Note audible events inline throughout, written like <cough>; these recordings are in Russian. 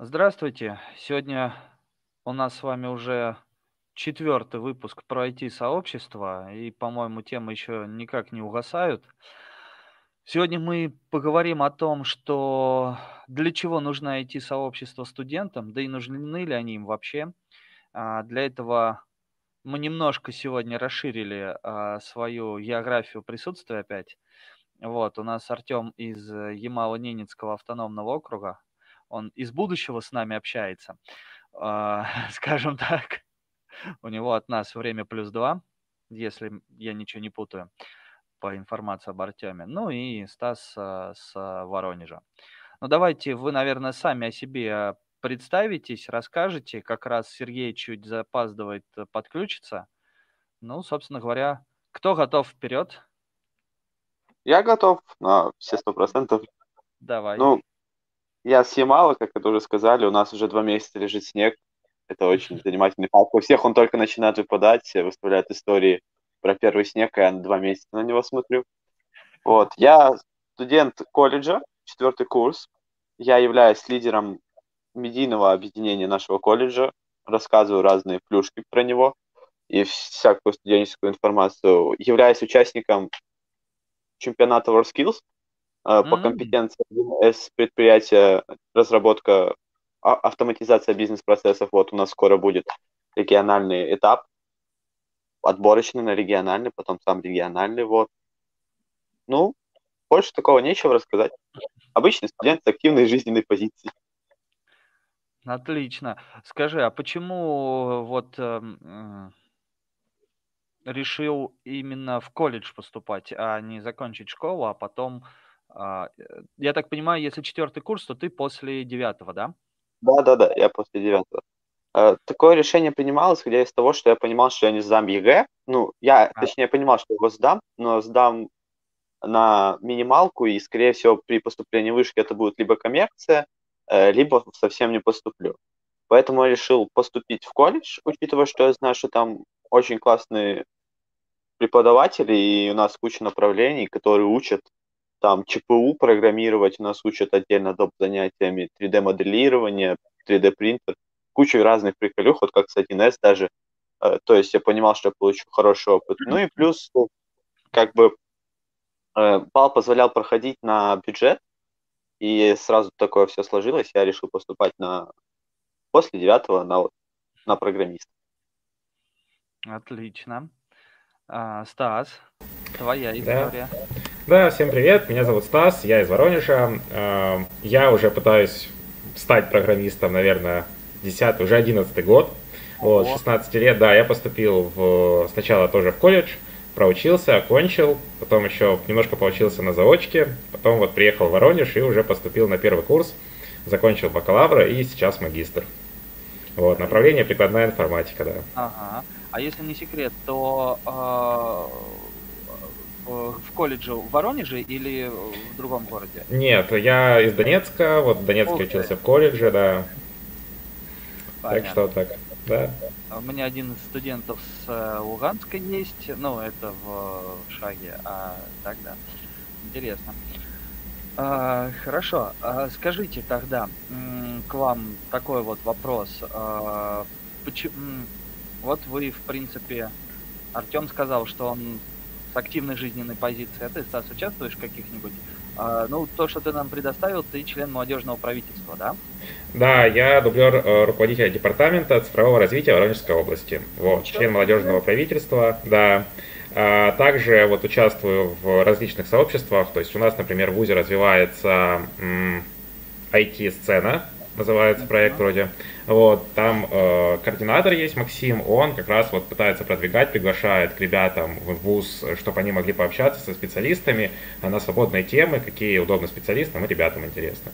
Здравствуйте. Сегодня у нас с вами уже четвертый выпуск про IT-сообщество, и, по-моему, темы еще никак не угасают. Сегодня мы поговорим о том, что для чего нужно IT-сообщество студентам, да и нужны ли они им вообще. А, Для этого мы немножко сегодня расширили а, свою географию присутствия опять. Вот, у нас Артем из Ямало-Ненецкого автономного округа. Он из будущего с нами общается, а, <laughs> скажем так. У него от нас время плюс два, если я ничего не путаю по информации об Артеме. Ну и Стас а, с Воронежа. Ну давайте вы, наверное, сами о себе представитесь, расскажете. Как раз Сергей чуть запаздывает, э, подключится. Ну, собственно говоря, кто готов вперед? Я готов на все сто процентов. Давай. Ну, я с Ямала, как это уже сказали, у нас уже два месяца лежит снег. Это очень занимательный факт. У всех он только начинает выпадать, все выставляют истории про первый снег, а я на два месяца на него смотрю. Вот. Я студент колледжа, четвертый курс. Я являюсь лидером медийного объединения нашего колледжа, рассказываю разные плюшки про него и всякую студенческую информацию. Являюсь участником чемпионата WorldSkills по М, компетенции с предприятия разработка а- автоматизация бизнес-процессов. Вот у нас скоро будет региональный этап, отборочный на региональный, потом сам региональный. Вот. Ну, больше такого нечего рассказать. Обычный студент с активной жизненной позицией. Отлично. Скажи, а почему вот эм, м, решил именно в колледж поступать, а не закончить школу, а потом, а, э, я так понимаю, если четвертый курс, то ты после девятого, да? Да-да-да, я после девятого. Э, Такое решение принималось, исходя из того, что я понимал, что я не сдам ЕГЭ. Ну, я, А, точнее, понимал, что его сдам, но сдам на минималку, и, скорее всего, при поступлении в вышки это будет либо коммерция, э, либо совсем не поступлю. Поэтому я решил поступить в колледж, учитывая, что я знаю, что там очень классные преподаватели, и у нас куча направлений, которые учат там ЧПУ программировать, у нас учат отдельно доп. занятиями 3D-моделирование, 3D-принтер, кучу разных приколюх, вот как с 1С даже. Э, То есть я понимал, что я получу хороший опыт. Ну и плюс, как бы, э, бал позволял проходить на бюджет, и сразу такое все сложилось, я решил поступать на после девятого на, на программиста. отлично. А, Стас, твоя история. Да, всем привет, меня зовут Стас, я из Воронежа. Э, Я уже пытаюсь стать программистом, наверное, 10 уже 11 год. Вот, Ого. 16 лет, да, я поступил в, сначала тоже в колледж, проучился, окончил, потом еще немножко поучился на заочке, потом вот приехал в Воронеж и уже поступил на первый курс, закончил бакалавра и сейчас магистр. Вот, направление прикладная информатика, да. Ага. А если не секрет, то а, в в колледже в Воронеже или в другом городе? Нет, я из Донецка, вот в Донецке Ух учился в колледже, да, так Понятно. что так, да. У меня один из студентов с э, Луганска есть, ну, это в э, шаге, а так, да, интересно. А, хорошо, а скажите тогда к вам такой вот вопрос. А, почему, вот вы, в принципе, Артем сказал, что он с активной жизненной позиции, а ты, Стас, участвуешь в каких-нибудь? А, ну, то, что ты нам предоставил, ты член молодежного правительства, да? Да, я дублер э, руководителя департамента цифрового развития Воронежской области. Вот, Ничего член молодежного правительства, да. А, Также вот участвую в различных сообществах. То есть у нас, например, в ВУЗе развивается IT-сцена, называется проект вроде. Вот, там э, координатор есть Максим, он как раз вот пытается продвигать, приглашает к ребятам в ВУЗ, чтобы они могли пообщаться со специалистами на свободные темы, какие удобны специалистам и ребятам интересно.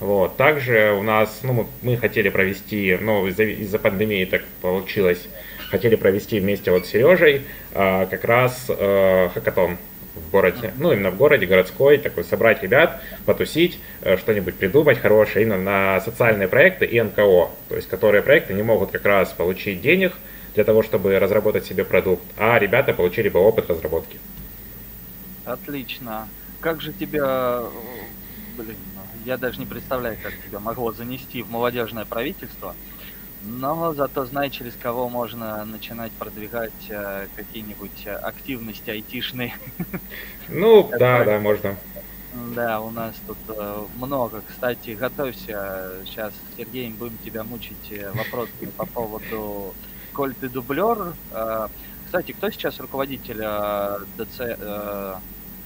Вот. Также у нас, ну, мы- мы хотели провести, ну, из-за, из-за пандемии так получилось, хотели провести вместе вот с Сережей а, как раз э, хакатон в городе, ну, именно в городе, городской, такой, собрать ребят, потусить, э, что-нибудь придумать хорошее именно на социальные проекты и НКО, то есть, которые проекты не могут как раз получить денег для того, чтобы разработать себе продукт, а ребята получили бы опыт разработки. Отлично. Как же тебя э, Блин, я даже не представляю, как тебя могло занести в молодежное правительство. Но зато знай, через кого можно начинать продвигать э, какие-нибудь активности айтишные. <laughs> Ну, да, да, можно. Да, у нас тут э, много. Кстати, готовься. Сейчас с Сергеем будем тебя мучить э, вопросами по поводу коль ты дублер. Э, кстати, кто сейчас руководитель э, ДЦ, э,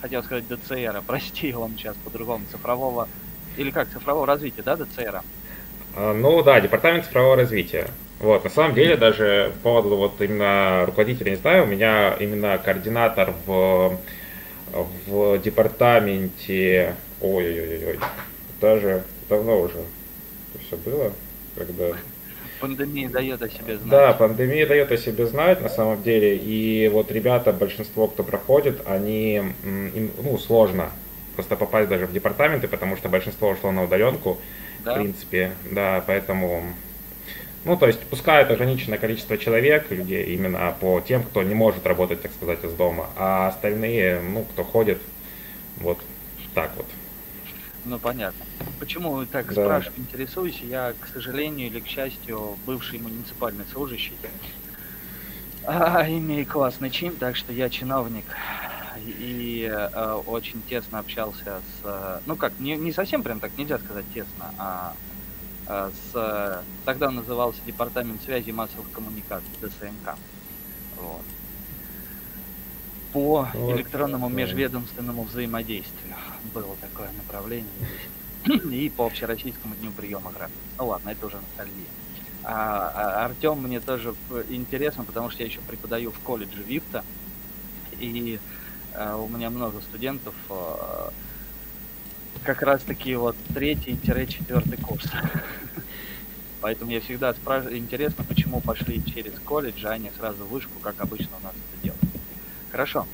хотел сказать ДЦР, <laughs> прости, он сейчас по-другому, цифрового, или как, цифрового развития, да, ДЦР? А, ну да, департамент цифрового развития. Вот, на самом деле, даже по поводу вот именно руководителя, не знаю, у меня именно координатор в, в департаменте, ой-ой-ой, даже давно уже все было, когда Пандемия дает о себе знать. Да, пандемия дает о себе знать на самом деле. И вот ребята, большинство, кто проходит, они, им, ну, сложно просто попасть даже в департаменты, потому что большинство ушло на удаленку, да? в принципе, да, поэтому, ну, то есть пускают ограниченное количество человек, людей, именно по тем, кто не может работать, так сказать, из дома, а остальные, ну, кто ходит, вот так вот. Ну, понятно. Почему так да. спрашиваю, интересуюсь? Я, к сожалению или к счастью, бывший муниципальный служащий. А, имею классный чин, так что я чиновник. И э, очень тесно общался с... Ну как, не, не совсем прям так нельзя сказать тесно, а э, с... Тогда назывался Департамент связи и массовых коммуникаций, ДСМК. Вот по вот. электронному межведомственному взаимодействию. Было такое направление. <clears throat> И по общероссийскому дню приема граждан. Ну ладно, это уже ностальгия. А, а Артем мне тоже интересно, потому что я еще преподаю в колледже ВИФТа. И у меня много студентов а, как раз таки вот третий-четвертый курс. <laughs> Поэтому я всегда спрашиваю, интересно, почему пошли через колледж, а не сразу в вышку, как обычно у нас это делают. Хорошо.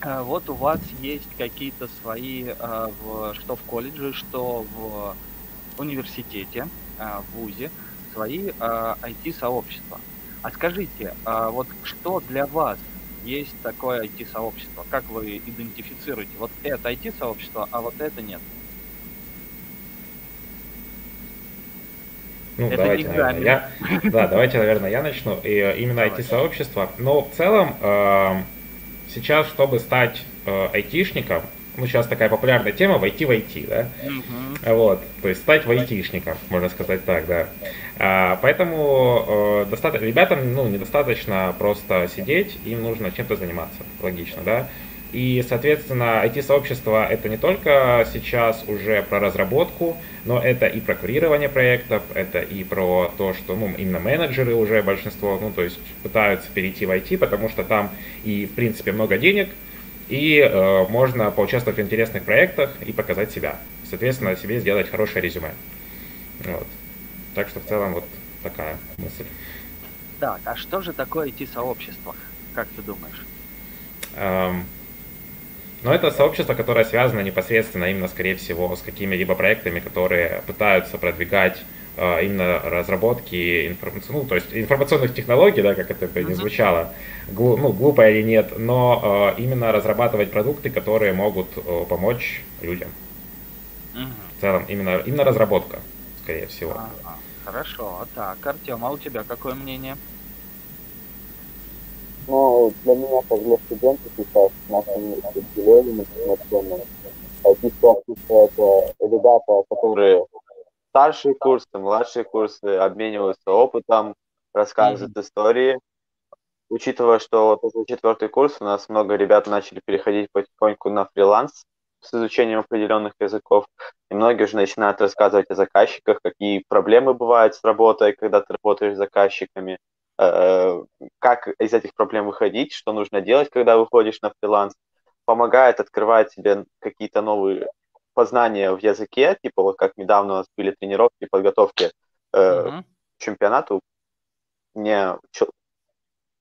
А, <clears throat> вот у вас есть какие-то свои, что в колледже, что в университете, в ВУЗе, свои IT-сообщества. А скажите, вот что для вас есть такое IT-сообщество? Как вы идентифицируете? Вот это IT-сообщество, а вот это нет. Ну, это давайте, наверное, я, да, давайте, наверное, я начну. И э, именно IT-сообщество. Но в целом э, сейчас, чтобы стать э, айтишником, ну, сейчас такая популярная тема войти в IT, да? Uh-huh. Вот, то есть стать вайтишником, можно сказать так, да. А, поэтому э, достаточно, ребятам, ну, недостаточно просто сидеть, им нужно чем-то заниматься, логично, да. И, соответственно, IT-сообщество это не только сейчас уже про разработку, но это и про курирование проектов, это и про то, что ну, именно менеджеры уже большинство, ну, то есть пытаются перейти в IT, потому что там и, в принципе, много денег, и э, можно поучаствовать в интересных проектах и показать себя. Соответственно, себе сделать хорошее резюме. Вот. Так что в целом вот такая мысль. Так, а что же такое IT-сообщество, как ты думаешь? Эм, но это сообщество, которое связано непосредственно именно, скорее всего, с какими-либо проектами, которые пытаются продвигать именно разработки информаци... ну, то есть информационных технологий, да, как это бы не звучало, глу... ну, глупо или нет, но э, именно разрабатывать продукты, которые могут э, помочь людям. В целом, именно, именно разработка, скорее всего. Ага. Хорошо, а так, Артем, а у тебя какое мнение? Но для меня, как для студента сейчас, в нашем отделении информационном, IT-сообщество это ребята, которые старшие курсы, младшие курсы, обмениваются опытом, рассказывают mm-hmm. истории. Учитывая, что вот это четвертый курс, у нас много ребят начали переходить потихоньку на фриланс с изучением определенных языков. И многие уже начинают рассказывать о заказчиках, какие проблемы бывают с работой, когда ты работаешь с заказчиками, Э, как из этих проблем выходить, что нужно делать, когда выходишь на фриланс, помогает открывать себе какие-то новые познания в языке, типа вот как недавно у нас были тренировки, подготовки э, uh-huh. к чемпионату. Мне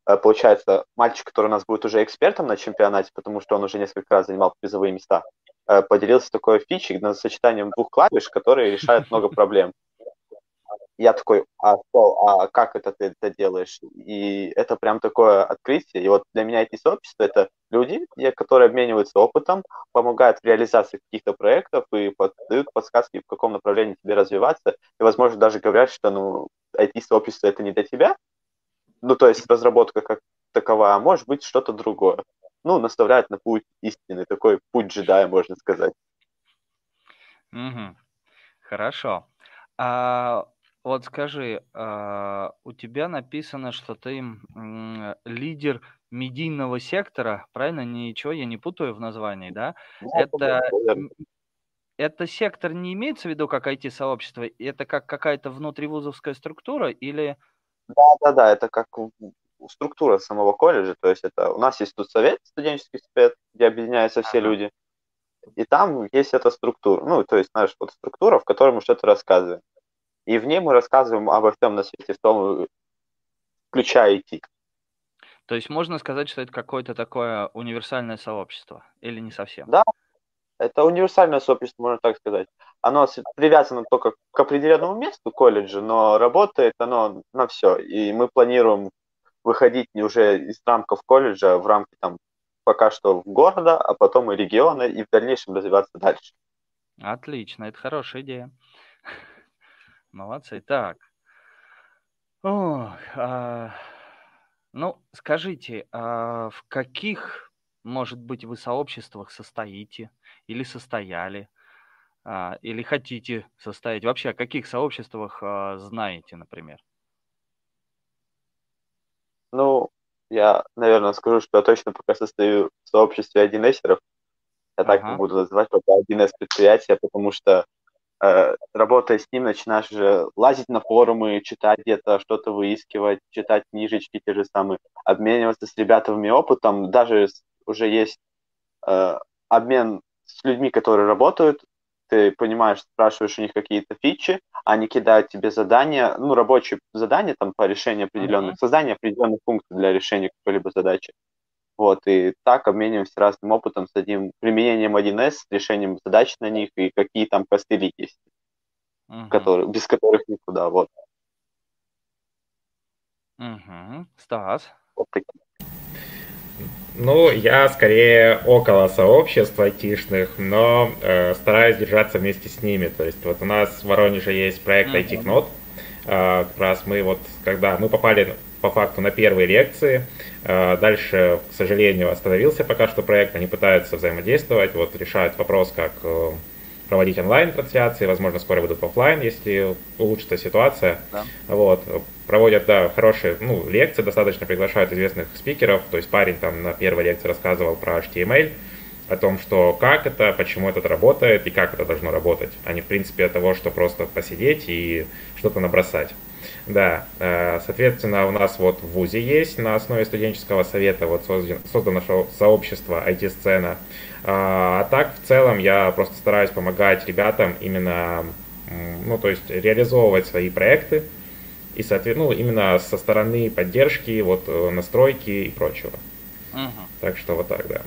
э, получается, мальчик, который у нас будет уже экспертом на чемпионате, потому что он уже несколько раз занимал призовые места, поделился такой фичей над сочетанием двух клавиш, которые решают много проблем. Я такой, а что, а как это ты это делаешь? И это прям такое открытие. И вот для меня эти сообщества — это люди, которые обмениваются опытом, помогают в реализации каких-то проектов и дают подсказки, в каком направлении тебе развиваться. И, возможно, даже говорят, что ну, IT-сообщество — это не для тебя. Ну, то есть разработка как такова, а может быть что-то другое. Ну, наставляют на путь истины, такой путь джедая, можно сказать. Угу. Хорошо. А вот скажи, а, у тебя написано, что ты лидер медийного сектора, правильно? Ничего я не путаю в названии, да? Это, это сектор не имеется в виду как IT-сообщество? Это как какая-то внутривузовская структура или... Да, да, да, это как структура самого колледжа, то есть это у нас есть тут совет, студенческий совет, где объединяются все ага. люди, и там есть эта структура, ну, то есть, знаешь, вот структура, в которой мы что-то рассказываем. И в ней мы рассказываем обо всем на свете, в том, включая IT. То есть можно сказать, что это какое-то такое универсальное сообщество, или не совсем? Да, это универсальное сообщество, можно так сказать. Оно привязано только к определенному месту колледжа, но работает оно на все. И мы планируем выходить не уже из рамков колледжа в рамки там пока что города, а потом и региона, и в дальнейшем развиваться дальше. Отлично, это хорошая идея. Молодцы. Так. Ох, а, ну, скажите, а в каких, может быть, вы сообществах состоите или состояли, а, или хотите состоять? Вообще, о каких сообществах а, знаете, например? Ну, я, наверное, скажу, что я точно пока состою в сообществе 1С. Я так не буду называть, пока 1С предприятие, потому что работая с ним, начинаешь уже лазить на форумы, читать где-то, что-то выискивать, читать книжечки те же самые, обмениваться с ребятами опытом. Даже уже есть э, обмен с людьми, которые работают, ты понимаешь, спрашиваешь у них какие-то фичи, они кидают тебе задания, ну, рабочие задания там по решению определенных, uh-huh. создание определенных функций для решения какой-либо задачи. Вот, и так обмениваемся разным опытом с одним применением 1С, с решением задач на них и какие там костыли есть, uh-huh. которые, без которых никуда, вот. Угу. Стас? Вот такие. Ну, я скорее около сообщества айтишных, но э, стараюсь держаться вместе с ними. То есть вот у нас в Воронеже есть проект. IT Knot. Э, как раз мы вот, когда мы попали по факту на первые лекции, э, дальше, к сожалению, остановился пока что проект, они пытаются взаимодействовать, вот решают вопрос, как э, проводить онлайн-трансляции, возможно, скоро будут офлайн, если улучшится ситуация. Да. Вот. Проводят, да, хорошие ну, лекции, достаточно приглашают известных спикеров. То есть парень там на первой лекции рассказывал про HTML, о том, что как это, почему это работает и как это должно работать, а не в принципе от того, что просто посидеть и что-то набросать. Да, э, соответственно, у нас вот в ВУЗе есть на основе студенческого совета вот создано сообщество IT-сцена, а, а так, в целом, я просто стараюсь помогать ребятам именно, ну, то есть реализовывать свои проекты, и, соответственно, ну, именно со стороны поддержки, вот, э, настройки и прочего. Угу. Так что вот так, да.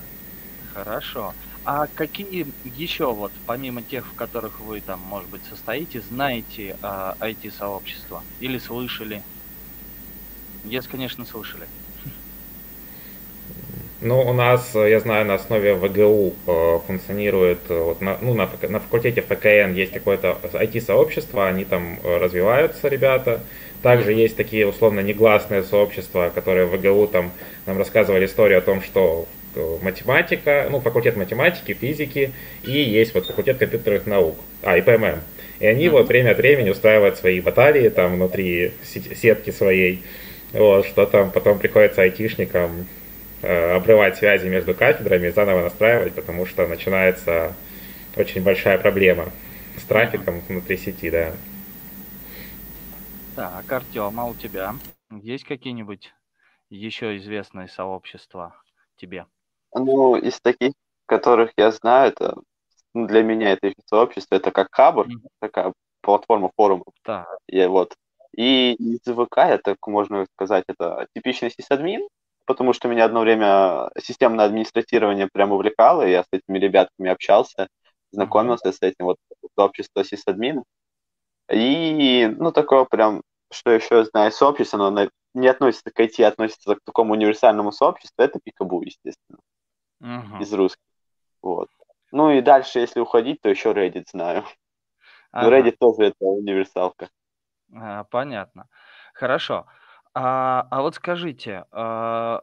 Хорошо. А какие еще, вот, помимо тех, в которых вы там, может быть, состоите, знаете а, IT-сообщества? Или слышали? Если, конечно, слышали. Ну, у нас, э, я знаю, на основе ВГУ э, функционирует, э, вот на, ну, на, на факультете ФКН есть какое-то IT-сообщество, они там развиваются, ребята. Также есть такие условно негласные сообщества, которые в ВГУ там нам рассказывали историю о том, что математика, ну, факультет математики, физики, и есть вот факультет компьютерных наук, а, и ПММ. И они mm-hmm. вот время от времени устраивают свои баталии там внутри сетки своей, вот, что там потом приходится айтишникам Э, обрывать связи между кафедрами, заново настраивать, потому что начинается очень большая проблема с трафиком внутри сети, да. Так, Артем, а у тебя есть какие-нибудь еще известные сообщества тебе? Ну, из таких, которых я знаю, это ну, для меня это еще сообщество, это как Хабр, mm-hmm. такая платформа форумов. Да. И вот. И из ВК, это, можно сказать, это типичный сисадмин, потому что меня одно время системное администрирование прям увлекало, и я с этими ребятками общался, знакомился mm-hmm. с этим, вот общество сисадмина. И, ну, такое прям, что еще знаю, сообщество, оно не относится к IT, а относится к такому универсальному сообществу, это Пикабу, естественно, uh-huh. из русских. Вот. Ну и дальше, если уходить, то еще Reddit знаю. Ага. Но Reddit тоже это универсалка. А, понятно. Хорошо. А, а вот скажите, а,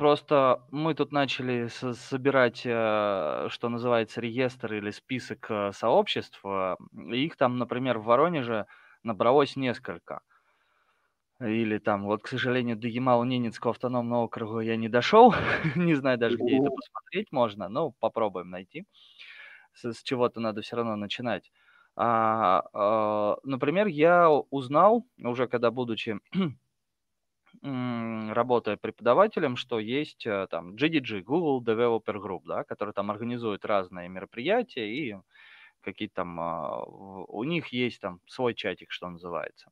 просто мы тут начали собирать, э, что называется, реестр или список э, сообществ. э, Их там, например, в Воронеже набралось несколько. Или там, вот, к сожалению, до Ямало-Ненецкого автономного округа я не дошел. <laughs> Не знаю даже, где это посмотреть можно. Но попробуем найти. С, с чего-то надо все равно начинать. А, а, например, я узнал, уже когда будучи <clears throat> работая преподавателем, что есть э, там GDG, Google Developer Group, да, который там организует разные мероприятия и какие-то там, а, у них есть там свой чатик, что называется.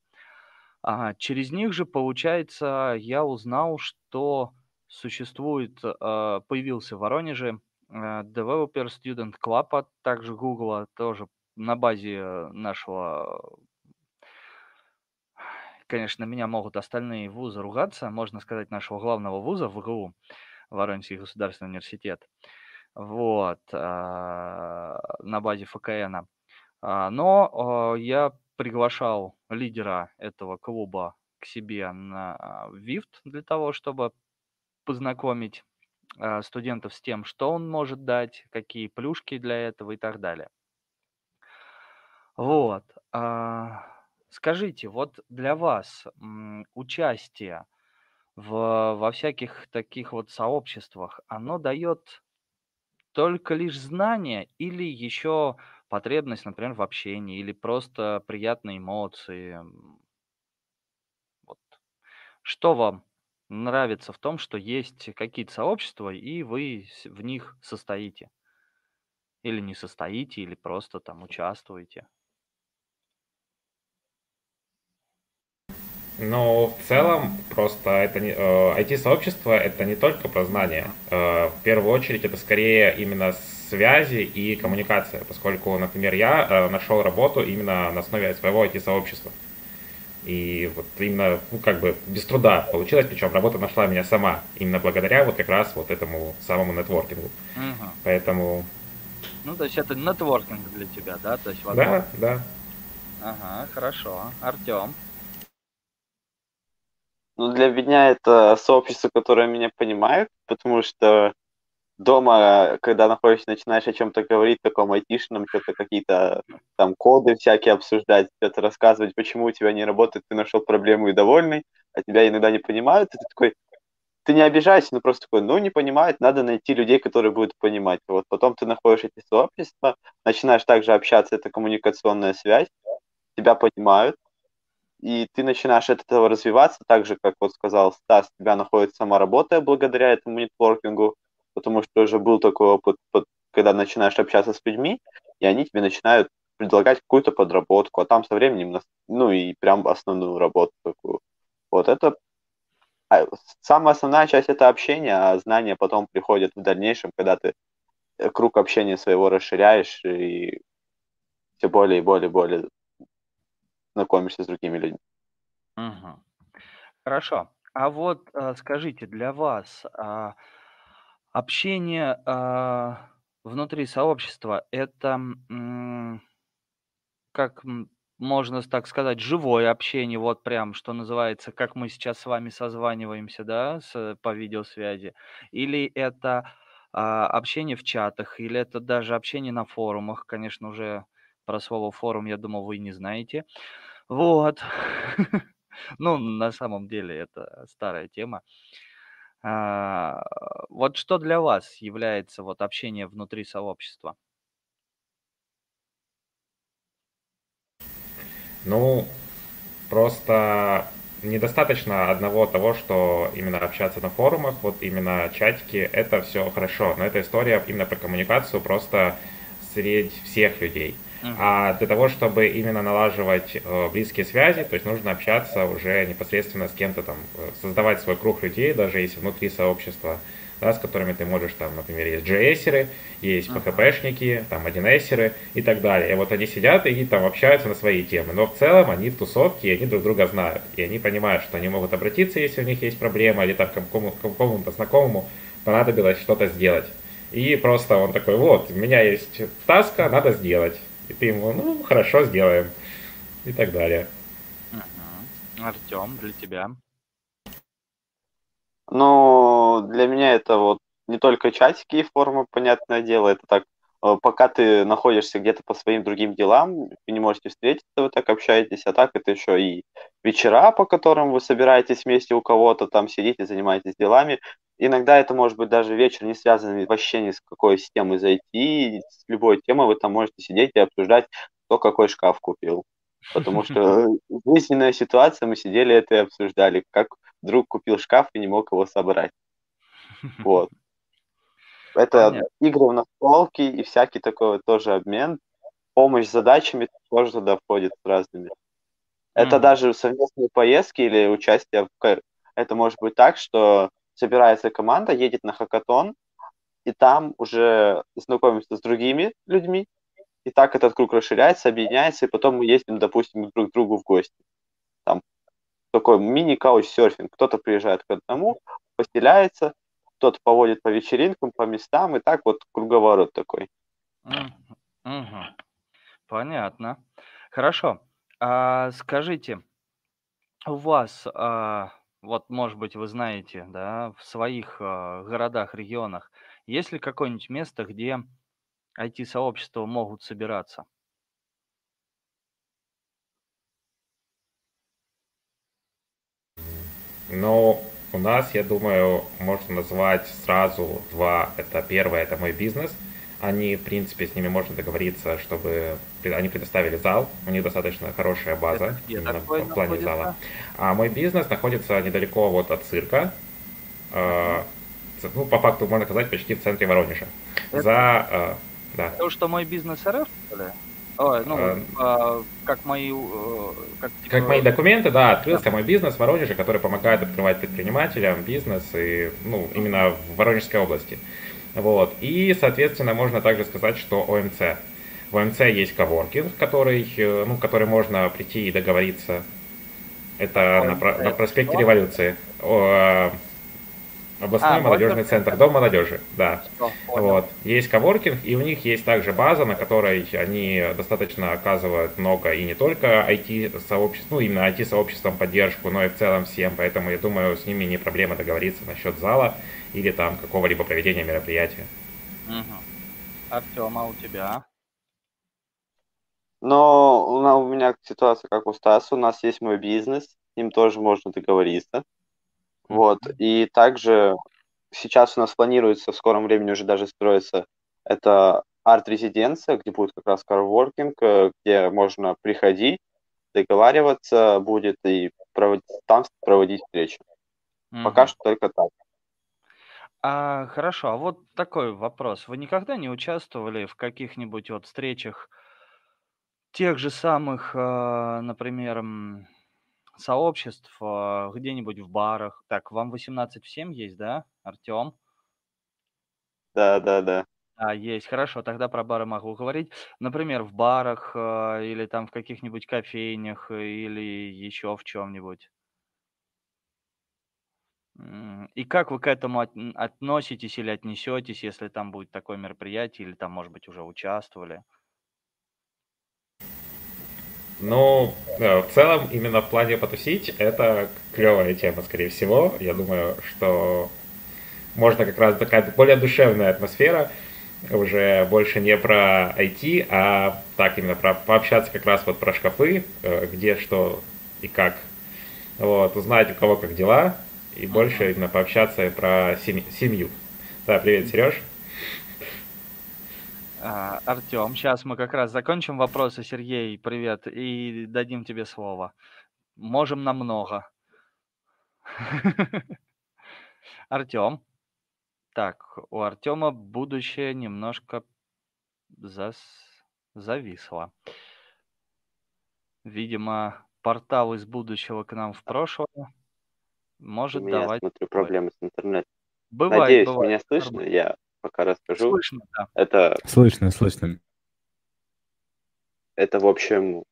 А через них же, получается, я узнал, что существует, а, появился в Воронеже э, Developer Student Club, а также Google, тоже на базе нашего конечно, меня могут остальные вузы ругаться, можно сказать, нашего главного вуза в ВГУ, Воронежский государственный университет, вот, на базе ФКН. Но я приглашал лидера этого клуба к себе на ВИФТ для того, чтобы познакомить а, студентов с тем, что он может дать, какие плюшки для этого и так далее. Вот. А, скажите, вот для вас участие в, во всяких таких вот сообществах, оно дает только лишь знания или еще потребность, например, в общении или просто приятные эмоции. Вот. Что вам нравится в том, что есть какие-то сообщества, и вы в них состоите? Или не состоите, или просто там участвуете? Ну, в целом, просто это не, э, IT-сообщество это не только про знания. Э, в первую очередь это скорее именно связи и коммуникация, поскольку, например, я э, нашел работу именно на основе своего IT-сообщества. И вот именно, ну, как бы без труда получилось, причем работа нашла меня сама, именно благодаря вот как раз вот этому самому нетворкингу. Угу. Поэтому... Ну, то есть это нетворкинг для тебя, да? То есть, Да, да. Ага, хорошо. Артем? Ну, для меня это сообщество, которое меня понимает, потому что дома, когда находишься, начинаешь о чем-то говорить, таком айтишном, что-то какие-то там коды всякие обсуждать, что-то рассказывать, почему у тебя не работает, ты нашел проблему и довольный, а тебя иногда не понимают, и ты такой, ты не обижайся, ну просто такой, ну не понимает, надо найти людей, которые будут понимать. Вот потом ты находишь эти сообщества, начинаешь также общаться, это коммуникационная связь, тебя понимают, и ты начинаешь от этого развиваться, так же, как вот сказал Стас, тебя находится сама работа благодаря этому нетворкингу, потому что уже был такой опыт, когда начинаешь общаться с людьми, и они тебе начинают предлагать какую-то подработку, а там со временем, ну и прям основную работу такую. Вот это а, самая основная часть это общение, а знания потом приходят в дальнейшем, когда ты э, круг общения своего расширяешь и все более и более и более знакомишься с другими людьми. Угу. Хорошо. А вот э, скажите, для вас а, Общение, а, внутри сообщества- это, как, можно так сказать, живое общение, вот прям, что называется, как мы сейчас с вами созваниваемся, да, с по видеосвязи? Или это, а, общение в чатах, или это даже общение на форумах? Конечно, уже про слово "форум", я думаю, вы не знаете. Вот. <laughs> Ну, на самом деле это старая тема. А, вот что для вас является вот общение внутри сообщества? Ну, просто недостаточно одного того, что именно общаться на форумах, вот именно чатики, это все хорошо, но эта история именно про коммуникацию просто среди всех людей. А для того, чтобы именно налаживать э, близкие связи, то есть нужно общаться уже непосредственно с кем-то там, э, создавать свой круг людей, даже если внутри сообщества. да, с которыми ты можешь, там, например, есть JS-еры, есть PHP-шники, там, 1С и так далее. И вот они сидят и там общаются на свои темы. Но в целом они в тусовке, и они друг друга знают. И они понимают, что они могут обратиться, если у них есть проблема, или там какому-то знакомому понадобилось что-то сделать. И просто он такой, вот, у меня есть таска, надо сделать. И ты ему, ну, хорошо, сделаем. И так далее. Артем, для тебя. Ну, для меня это вот не только чатики и формы, понятное дело, это так, э, пока ты находишься где-то по своим другим делам, вы не можете встретиться, вы так общаетесь, а так это еще и вечера, по которым вы собираетесь вместе у кого-то, там сидите, занимаетесь делами. Иногда это может быть даже вечер, не связанный вообще ни с какой системой зайти, с любой темой вы там можете сидеть и обсуждать, кто какой шкаф купил. Потому что жизненная ситуация, мы сидели это и обсуждали, как друг купил шкаф и не мог его собрать. Вот. Это Понятно. игры в настолки и всякий такой вот тоже обмен. Помощь с задачами тоже туда входит с разными. Это mm-hmm. даже совместные поездки или участие в... Это может быть так, что собирается команда, едет на хакатон, и там уже знакомится с другими людьми, и так этот круг расширяется, объединяется, и потом мы ездим, допустим, друг к другу в гости. Там такой мини-каучсерфинг. Кто-то приезжает к одному, поселяется, кто-то поводит по вечеринкам, по местам, и так вот круговорот такой. Угу. Понятно. Хорошо. А, скажите, у вас, а, вот, может быть, вы знаете, да, в своих а, городах, регионах, есть ли какое-нибудь место, где IT-сообщества могут собираться? Но у нас, я думаю, можно назвать сразу два. Это первое, это мой бизнес. Они, в принципе, с ними можно договориться, чтобы они предоставили зал. У них достаточно хорошая база именно в плане находится? зала. А мой бизнес находится недалеко вот от цирка. Э, ну, по факту, можно сказать, почти в центре Воронежа. Это... За, э, да. То, что мой бизнес РФ, что ли? Ой, ну, э, а, как мои... Э, как, типа... как мои документы, да, открылся да. мой бизнес в Воронеже, который помогает открывать предпринимателям бизнес, и, ну, именно в Воронежской области. Вот. И, соответственно, можно также сказать, что ОМЦ. В ОМЦ есть коворкинг, который, э, ну, который можно прийти и договориться. Это на, на проспекте Революции. Областной а, молодежный центр, Дом молодежи, да. Что, вот. Есть коворкинг, и у них есть также база, на которой они достаточно оказывают много и не только IT-сообществ, ну, именно IT-сообществом поддержку, но и в целом всем, поэтому я думаю, с ними не проблема договориться насчет зала или там какого-либо проведения мероприятия. Угу. Артем, а у тебя? Но у меня ситуация как у Стаса, у нас есть мой бизнес, с ним тоже можно договориться. Вот. И также сейчас у нас планируется в скором времени уже даже строится это арт-резиденция, где будет как раз карворкинг, э, где можно приходить, договариваться будет и проводить, там проводить встречи. Угу. Пока что только так. А, хорошо, а вот такой вопрос. Вы никогда не участвовали в каких-нибудь вот встречах тех же самых, а, например, сообществ, а, где-нибудь в барах. Так, вам 18 в 7 есть, да, Артем? Да, да, да. А, есть, хорошо, тогда про бары могу говорить. Например, в барах а, или там в каких-нибудь кофейнях или еще в чем-нибудь. И как вы к этому относитесь или отнесетесь, если там будет такое мероприятие, или там, может быть, уже участвовали? Ну, в целом, именно в плане потусить, это клевая тема, скорее всего. Я думаю, что можно как раз такая более душевная атмосфера, уже больше не про IT, а так именно про пообщаться как раз вот про шкафы, э, где что и как. Вот, узнать у кого как дела, и больше именно пообщаться про семью. Да, привет, Сереж. А, Артем, сейчас мы как раз закончим вопросы. Сергей, привет, и дадим тебе слово. Можем намного. <laughs> Артем. Так, у Артема будущее немножко зас... зависло. Видимо, портал из будущего к нам в прошлое может У меня, давать... смотрю, проблемы с интернетом. Бывает, Надеюсь, бывает. меня слышно. Я пока расскажу. Слышно, да. Это, Слышно, слышно. это в общем...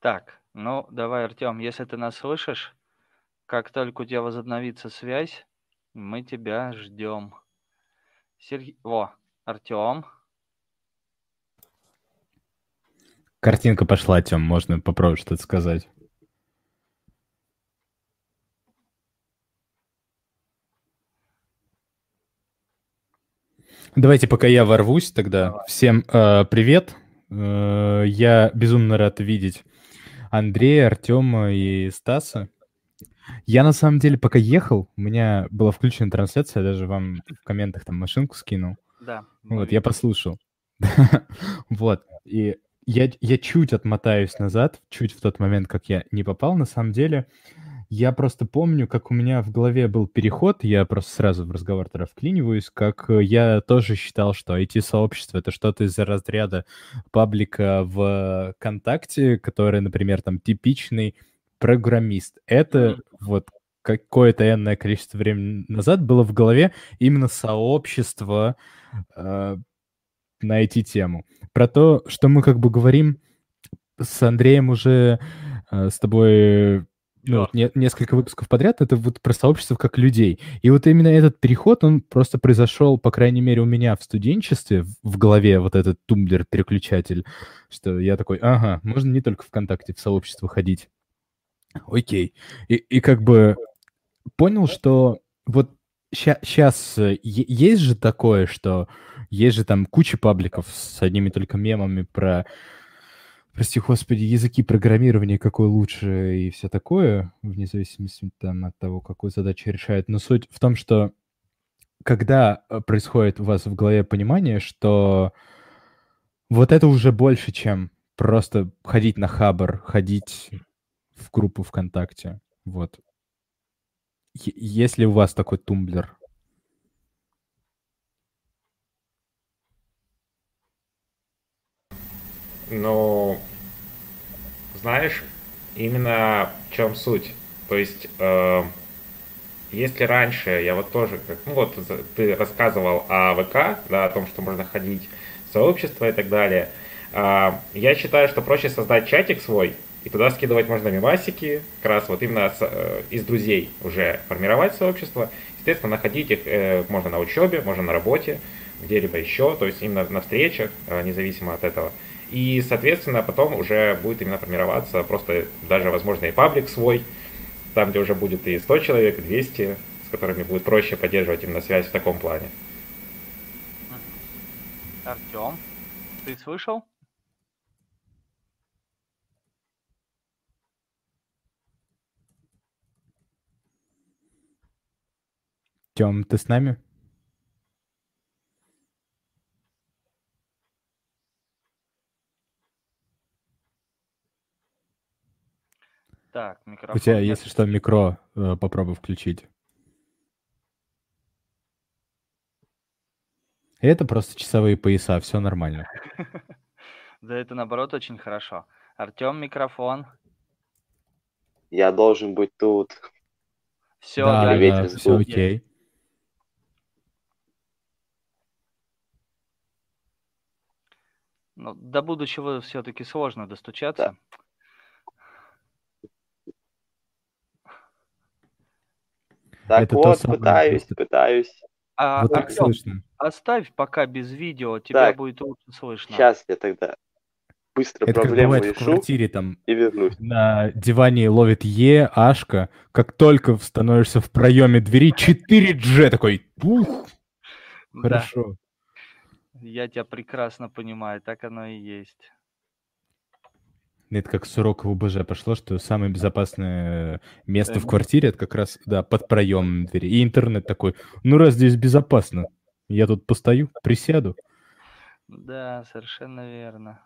Так, ну давай, Артем, если ты нас слышишь, как только у тебя возобновится связь, мы тебя ждем. Сергей... Во, Артем. Картинка пошла, Тем, можно попробовать что-то сказать. Давайте, пока я ворвусь, тогда Давай. всем э, привет. Э, я безумно рад видеть Андрея, Артема и Стаса. Я на самом деле, пока ехал, у меня была включена трансляция, я даже вам в комментах там машинку скинул. Да. Вот, я послушал. <laughs> Вот, и я, я чуть отмотаюсь назад, чуть в тот момент, как я не попал, на самом деле. Я просто помню, как у меня в голове был переход, я просто сразу в разговор тогда вклиниваюсь, как э, я тоже считал, что IT-сообщество — это что-то из-за разряда паблика в ВКонтакте, который, например, там типичный программист. Это вот какое-то энное количество времени назад было в голове именно сообщество э, на IT-тему. Про то, что мы как бы говорим с Андреем уже э, с тобой ну, вот не- несколько выпусков подряд, это вот про сообщество как людей. И вот именно этот переход, он просто произошел, по крайней мере, у меня в студенчестве, в- в голове вот этот тумблер-переключатель, что я такой, ага, можно не только ВКонтакте в сообщество ходить. Окей. И, и как бы понял, что вот сейчас есть же такое, что есть же там куча пабликов с одними только мемами про, прости господи, языки программирования, какой лучше и все такое, вне зависимости там от того, какую задачу решает. Но суть в том, что когда э, происходит у вас в голове понимание, что вот это уже больше, чем просто ходить на Хабр, ходить в группу ВКонтакте. Вот. Есть ли у вас такой тумблер? Ну, знаешь, именно в чем суть. То есть, э, если раньше я вот тоже, ну вот ты рассказывал о ВК, да, о том, что можно ходить в сообщество и так далее, а, я считаю, что проще создать чатик свой, и туда скидывать можно мемасики, как раз вот именно с, э, из друзей уже формировать сообщество. Естественно, находить их э, можно на учебе, можно на работе, где-либо еще, то есть именно на встречах, э, независимо от этого. И, соответственно, потом уже будет именно формироваться просто даже, возможно, и паблик свой, там, где уже будет и 100 человек, и 200, с которыми будет проще поддерживать именно связь в таком плане. Артем, ты слышал? Тем, ты с нами? Так, микрофон. У тебя, нет. если что, микро э, попробуй включить. Это просто часовые пояса, все нормально. <laughs> Да это наоборот очень хорошо. Артем, микрофон. я должен быть тут. Все, да, да, все окей. Ну, до будущего все-таки сложно достучаться. Так Это то вот, самое пытаюсь, пытаюсь. А, вот так Артем, слышно. оставь пока без видео, тебя Так, будет лучше слышно. Сейчас я тогда быстро Это как проблему бывает в решу квартире, там и вернусь. на диване ловит Е, Ашка, как только становишься в проеме двери, 4G такой, пух, Да, хорошо. Я тебя прекрасно понимаю, так оно и есть. Это как с урока в УБЖ пошло, что самое безопасное место в квартире, это как раз, да, под проемом двери. И интернет такой, ну раз здесь безопасно, я тут постою, присяду. Да, совершенно верно.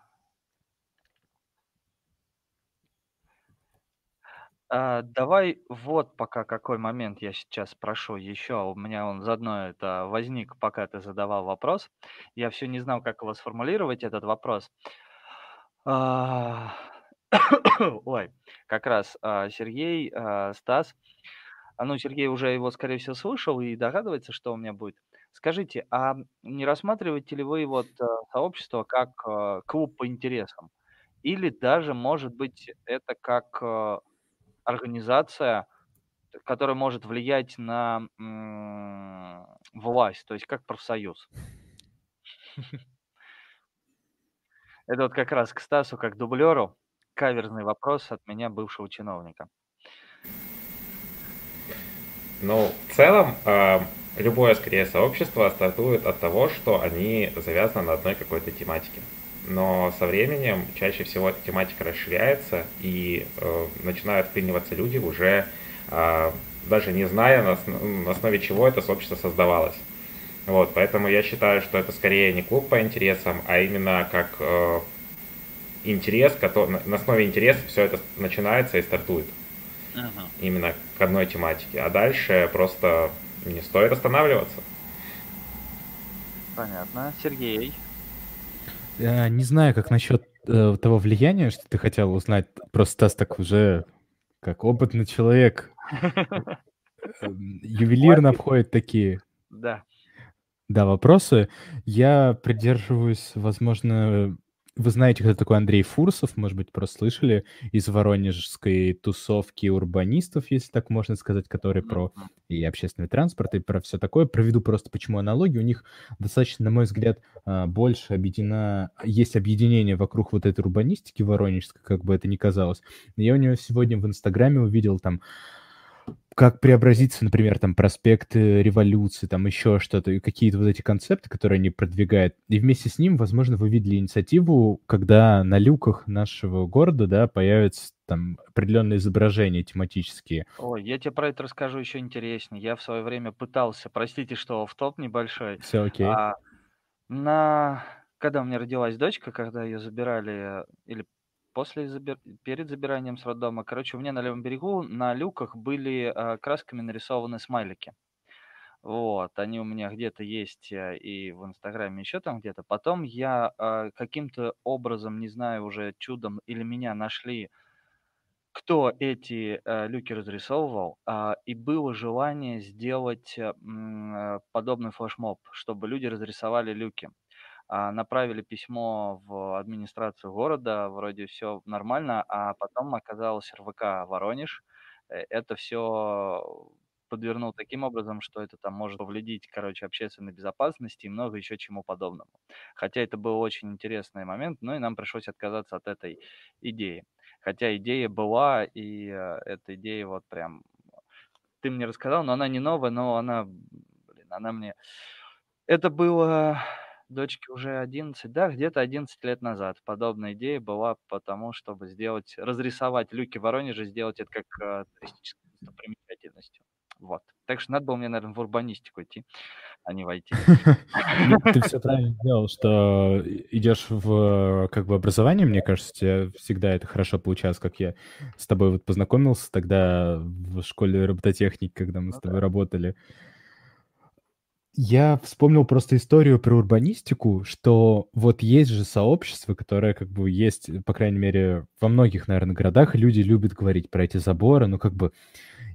А, давай вот пока какой момент я сейчас спрошу еще. У меня он заодно это возник, пока ты задавал вопрос. Я все не знал, как его сформулировать, этот вопрос. А, <coughs> ой, как раз а, Сергей, а, Стас, а ну, Сергей уже его, скорее всего, слышал и догадывается, что у меня будет. Скажите, а не рассматриваете ли вы вот э, сообщество как э, клуб по интересам? Или даже, может быть, это как э, организация, которая может влиять на власть, то есть как профсоюз? Это вот как раз к Стасу, как дублеру, каверзный вопрос от меня, бывшего чиновника. Ну, в целом, э, любое, скорее, сообщество стартует от того, что они завязаны на одной какой-то тематике. Но со временем чаще всего эта тематика расширяется и э, начинают вклиниваться люди уже э, даже не зная, на, на основе чего это сообщество создавалось. Вот, поэтому я считаю, что это скорее не клуб по интересам, а именно как э, интерес, который, на основе интереса все это начинается и стартует. Uh-huh. Именно к одной тематике. А дальше просто не стоит останавливаться. Понятно. Сергей? Я не знаю, как насчет э, того влияния, что ты хотел узнать. Просто Стас так уже как опытный человек. <laughs> Ювелирно обходит такие. Да. Да, вопросы. Я придерживаюсь, возможно, вы знаете, кто такой Андрей Фурсов, может быть, просто слышали, из воронежской тусовки урбанистов, если так можно сказать, которые про и общественный транспорт, и про все такое. Проведу просто почему аналогии. У них достаточно, на мой взгляд, а, больше объединена, есть объединение вокруг вот этой урбанистики воронежской, как бы это ни казалось. Я у него сегодня в Инстаграме увидел там как преобразиться, например, там проспект э, революции, там еще что-то, какие-то вот эти концепты, которые они продвигают. И вместе с ним, возможно, вы видели инициативу, когда на люках нашего города, да, появятся там определенные изображения тематические. Ой, я тебе про это расскажу еще интереснее. Я в свое время пытался, простите, что в топ небольшой. Все окей. А, на когда у меня родилась дочка, когда ее забирали или после забир... перед забиранием с роддома, короче, у меня на левом берегу на люках были э, красками нарисованы смайлики. Вот, они у меня где-то есть э, и в Инстаграме, еще там где-то. Потом я э, каким-то образом, не знаю уже чудом, или меня нашли, кто эти э, люки разрисовывал, э, и было желание сделать э, подобный флешмоб, чтобы люди разрисовали люки. А, направили письмо в администрацию города, вроде все нормально, а потом оказалось РВК Воронеж. Э, это все подвернул таким образом, что это там может повредить, короче, общественной безопасности и много еще чему подобному. Хотя это был очень интересный момент, но и нам пришлось отказаться от этой идеи. Хотя идея была, и э, эта идея вот прям... Ты мне рассказал, но она не новая, но она, блин, она мне... Это было дочке уже 11, да, где-то 11 лет назад. Подобная идея была потому, чтобы сделать, разрисовать люки в Воронеже, сделать это как э, туристической достопримечательностью. Вот. Так что надо было мне, наверное, в урбанистику идти, а не войти. Ну, ты все <laughs> правильно сделал, что идешь в как бы образование, мне кажется, тебе всегда это хорошо получалось, как я с тобой вот познакомился тогда в школе робототехники, когда мы ну, с тобой да. работали. Я вспомнил просто историю про урбанистику, что вот есть же сообщество, которое как бы есть, по крайней мере, во многих, наверное, городах, люди любят говорить про эти заборы, но как бы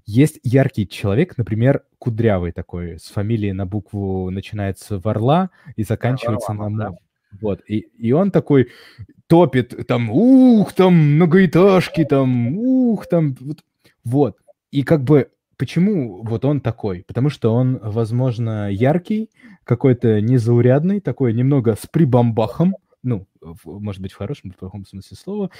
есть яркий человек, например, кудрявый такой, с фамилией на букву начинается Варла и заканчивается на Мов. Вот, и, и он такой топит, там, ух, там, многоэтажки, там, ух, там, вот, вот. И как бы Почему вот он такой? Потому что он, возможно, яркий, какой-то незаурядный, такой немного с прибамбахом, ну, может быть, в хорошем, в плохом смысле слова.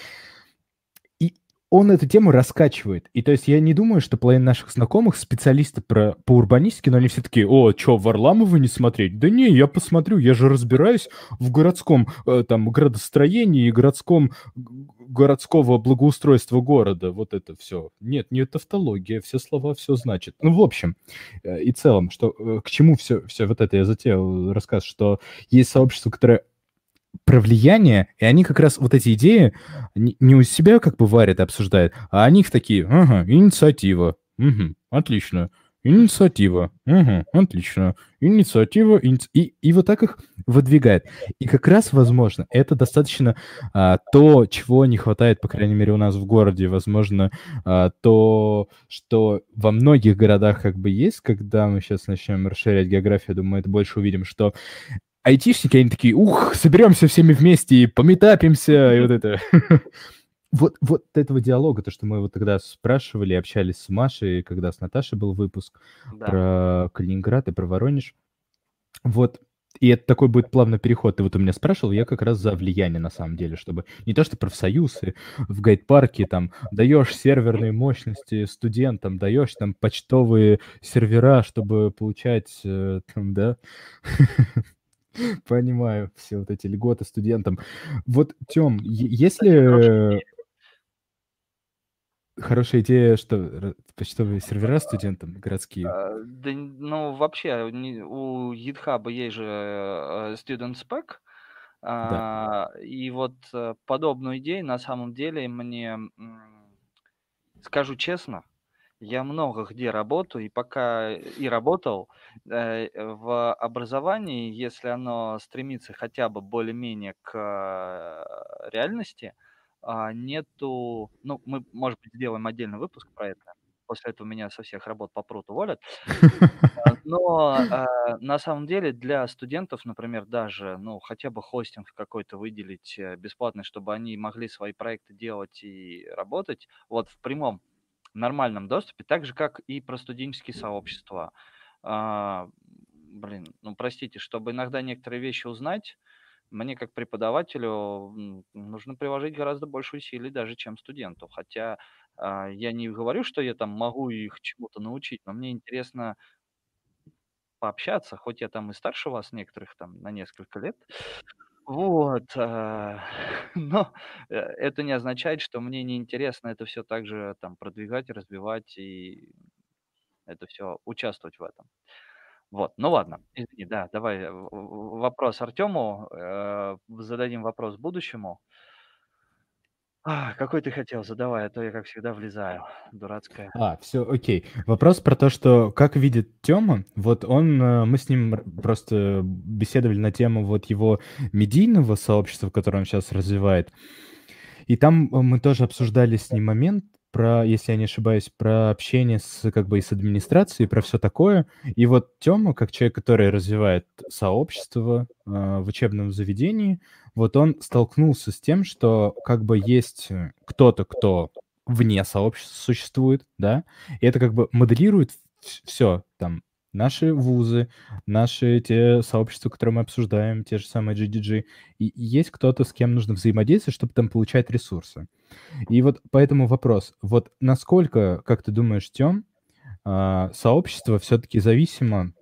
Он эту тему раскачивает. И то есть я не думаю, что половина наших знакомых специалисты про, по урбанистике, но они все такие, о, что, Варламова не смотреть? Да не, я посмотрю, я же разбираюсь в городском э, там градостроении и городском городского благоустройства города, вот это все. Нет, не тавтология, все слова все значит. Ну, в общем э, и целом, что э, к чему все, все вот это я затеял рассказ, что есть сообщество, которое про влияние, и они как раз вот эти идеи не у себя как бы варят и обсуждают, а они их такие, ага, инициатива, угу, отлично, Инициатива. Угу, отлично. Инициатива. Иници... И, и вот так их выдвигает. И как раз, возможно, это достаточно а, то, чего не хватает, по крайней мере, у нас в городе. Возможно, а, то, что во многих городах как бы есть, когда мы сейчас начнем расширять географию, думаю, это больше увидим, что айтишники, они такие, ух, соберемся всеми вместе и пометапимся, и вот это. <laughs> вот, вот этого диалога, то, что мы вот тогда спрашивали, общались с Машей, когда с Наташей был выпуск да. про Калининград и про Воронеж. Вот, и это такой будет плавный переход. Ты вот у меня спрашивал, я как раз за влияние на самом деле, чтобы не то, что профсоюзы в гайд-парке там даешь серверные мощности студентам, даешь там почтовые сервера, чтобы получать э, там, да, <laughs> <laughs> Понимаю все вот эти льготы студентам. Вот, Тём, если Хорошая идея, что почтовые сервера студентам городские. А, да, ну, вообще, у GitHub есть же э, Student Spec, Да. А, и вот э, подобную идею на самом деле мне, скажу честно, я много где работаю, и пока и работал э, в образовании, если оно стремится хотя бы более-менее к реальности, а, нету, ну, мы, может быть, сделаем отдельный выпуск про это. После этого меня со всех работ попрут, уволят. А, <laughs> но на самом деле для студентов, например, даже, ну, хотя бы хостинг какой-то выделить э, бесплатный, чтобы они могли свои проекты делать и работать, вот в прямом нормальном доступе, так же, как и про студенческие сообщества. А, блин, ну, простите, чтобы иногда некоторые вещи узнать, мне как преподавателю нужно приложить гораздо больше усилий даже, чем студенту. Хотя а, я не говорю, что я там могу их чему-то научить, но мне интересно пообщаться, хоть я там и старше вас некоторых там на несколько лет. Вот, а, <laughs> но э, это не означает, что мне не интересно это все также там продвигать, развивать и это все участвовать в этом. Вот, ну ладно, извини, да, давай э, вопрос Артему, э, зададим вопрос будущему. А, какой ты хотел, задавай, а то я, как всегда, влезаю. Дурацкая. А, все, окей. Вопрос про то, что как видит Тёма, вот он, э, мы с ним просто беседовали на тему вот его медийного сообщества, которое он сейчас развивает. И там мы тоже обсуждали с ним момент, про, если я не ошибаюсь, про общение с как бы и с администрацией, про все такое. И вот Тёма, как человек, который развивает сообщество э, в учебном заведении, вот он столкнулся с тем, что как бы есть кто-то, кто вне сообщества существует, да, и это как бы моделирует все, там, наши вузы, наши те сообщества, которые мы обсуждаем, те же самые GDG, и есть кто-то, с кем нужно взаимодействовать, чтобы там получать ресурсы. И вот поэтому вопрос, вот насколько, как ты думаешь, Тём, а, сообщество все-таки зависимо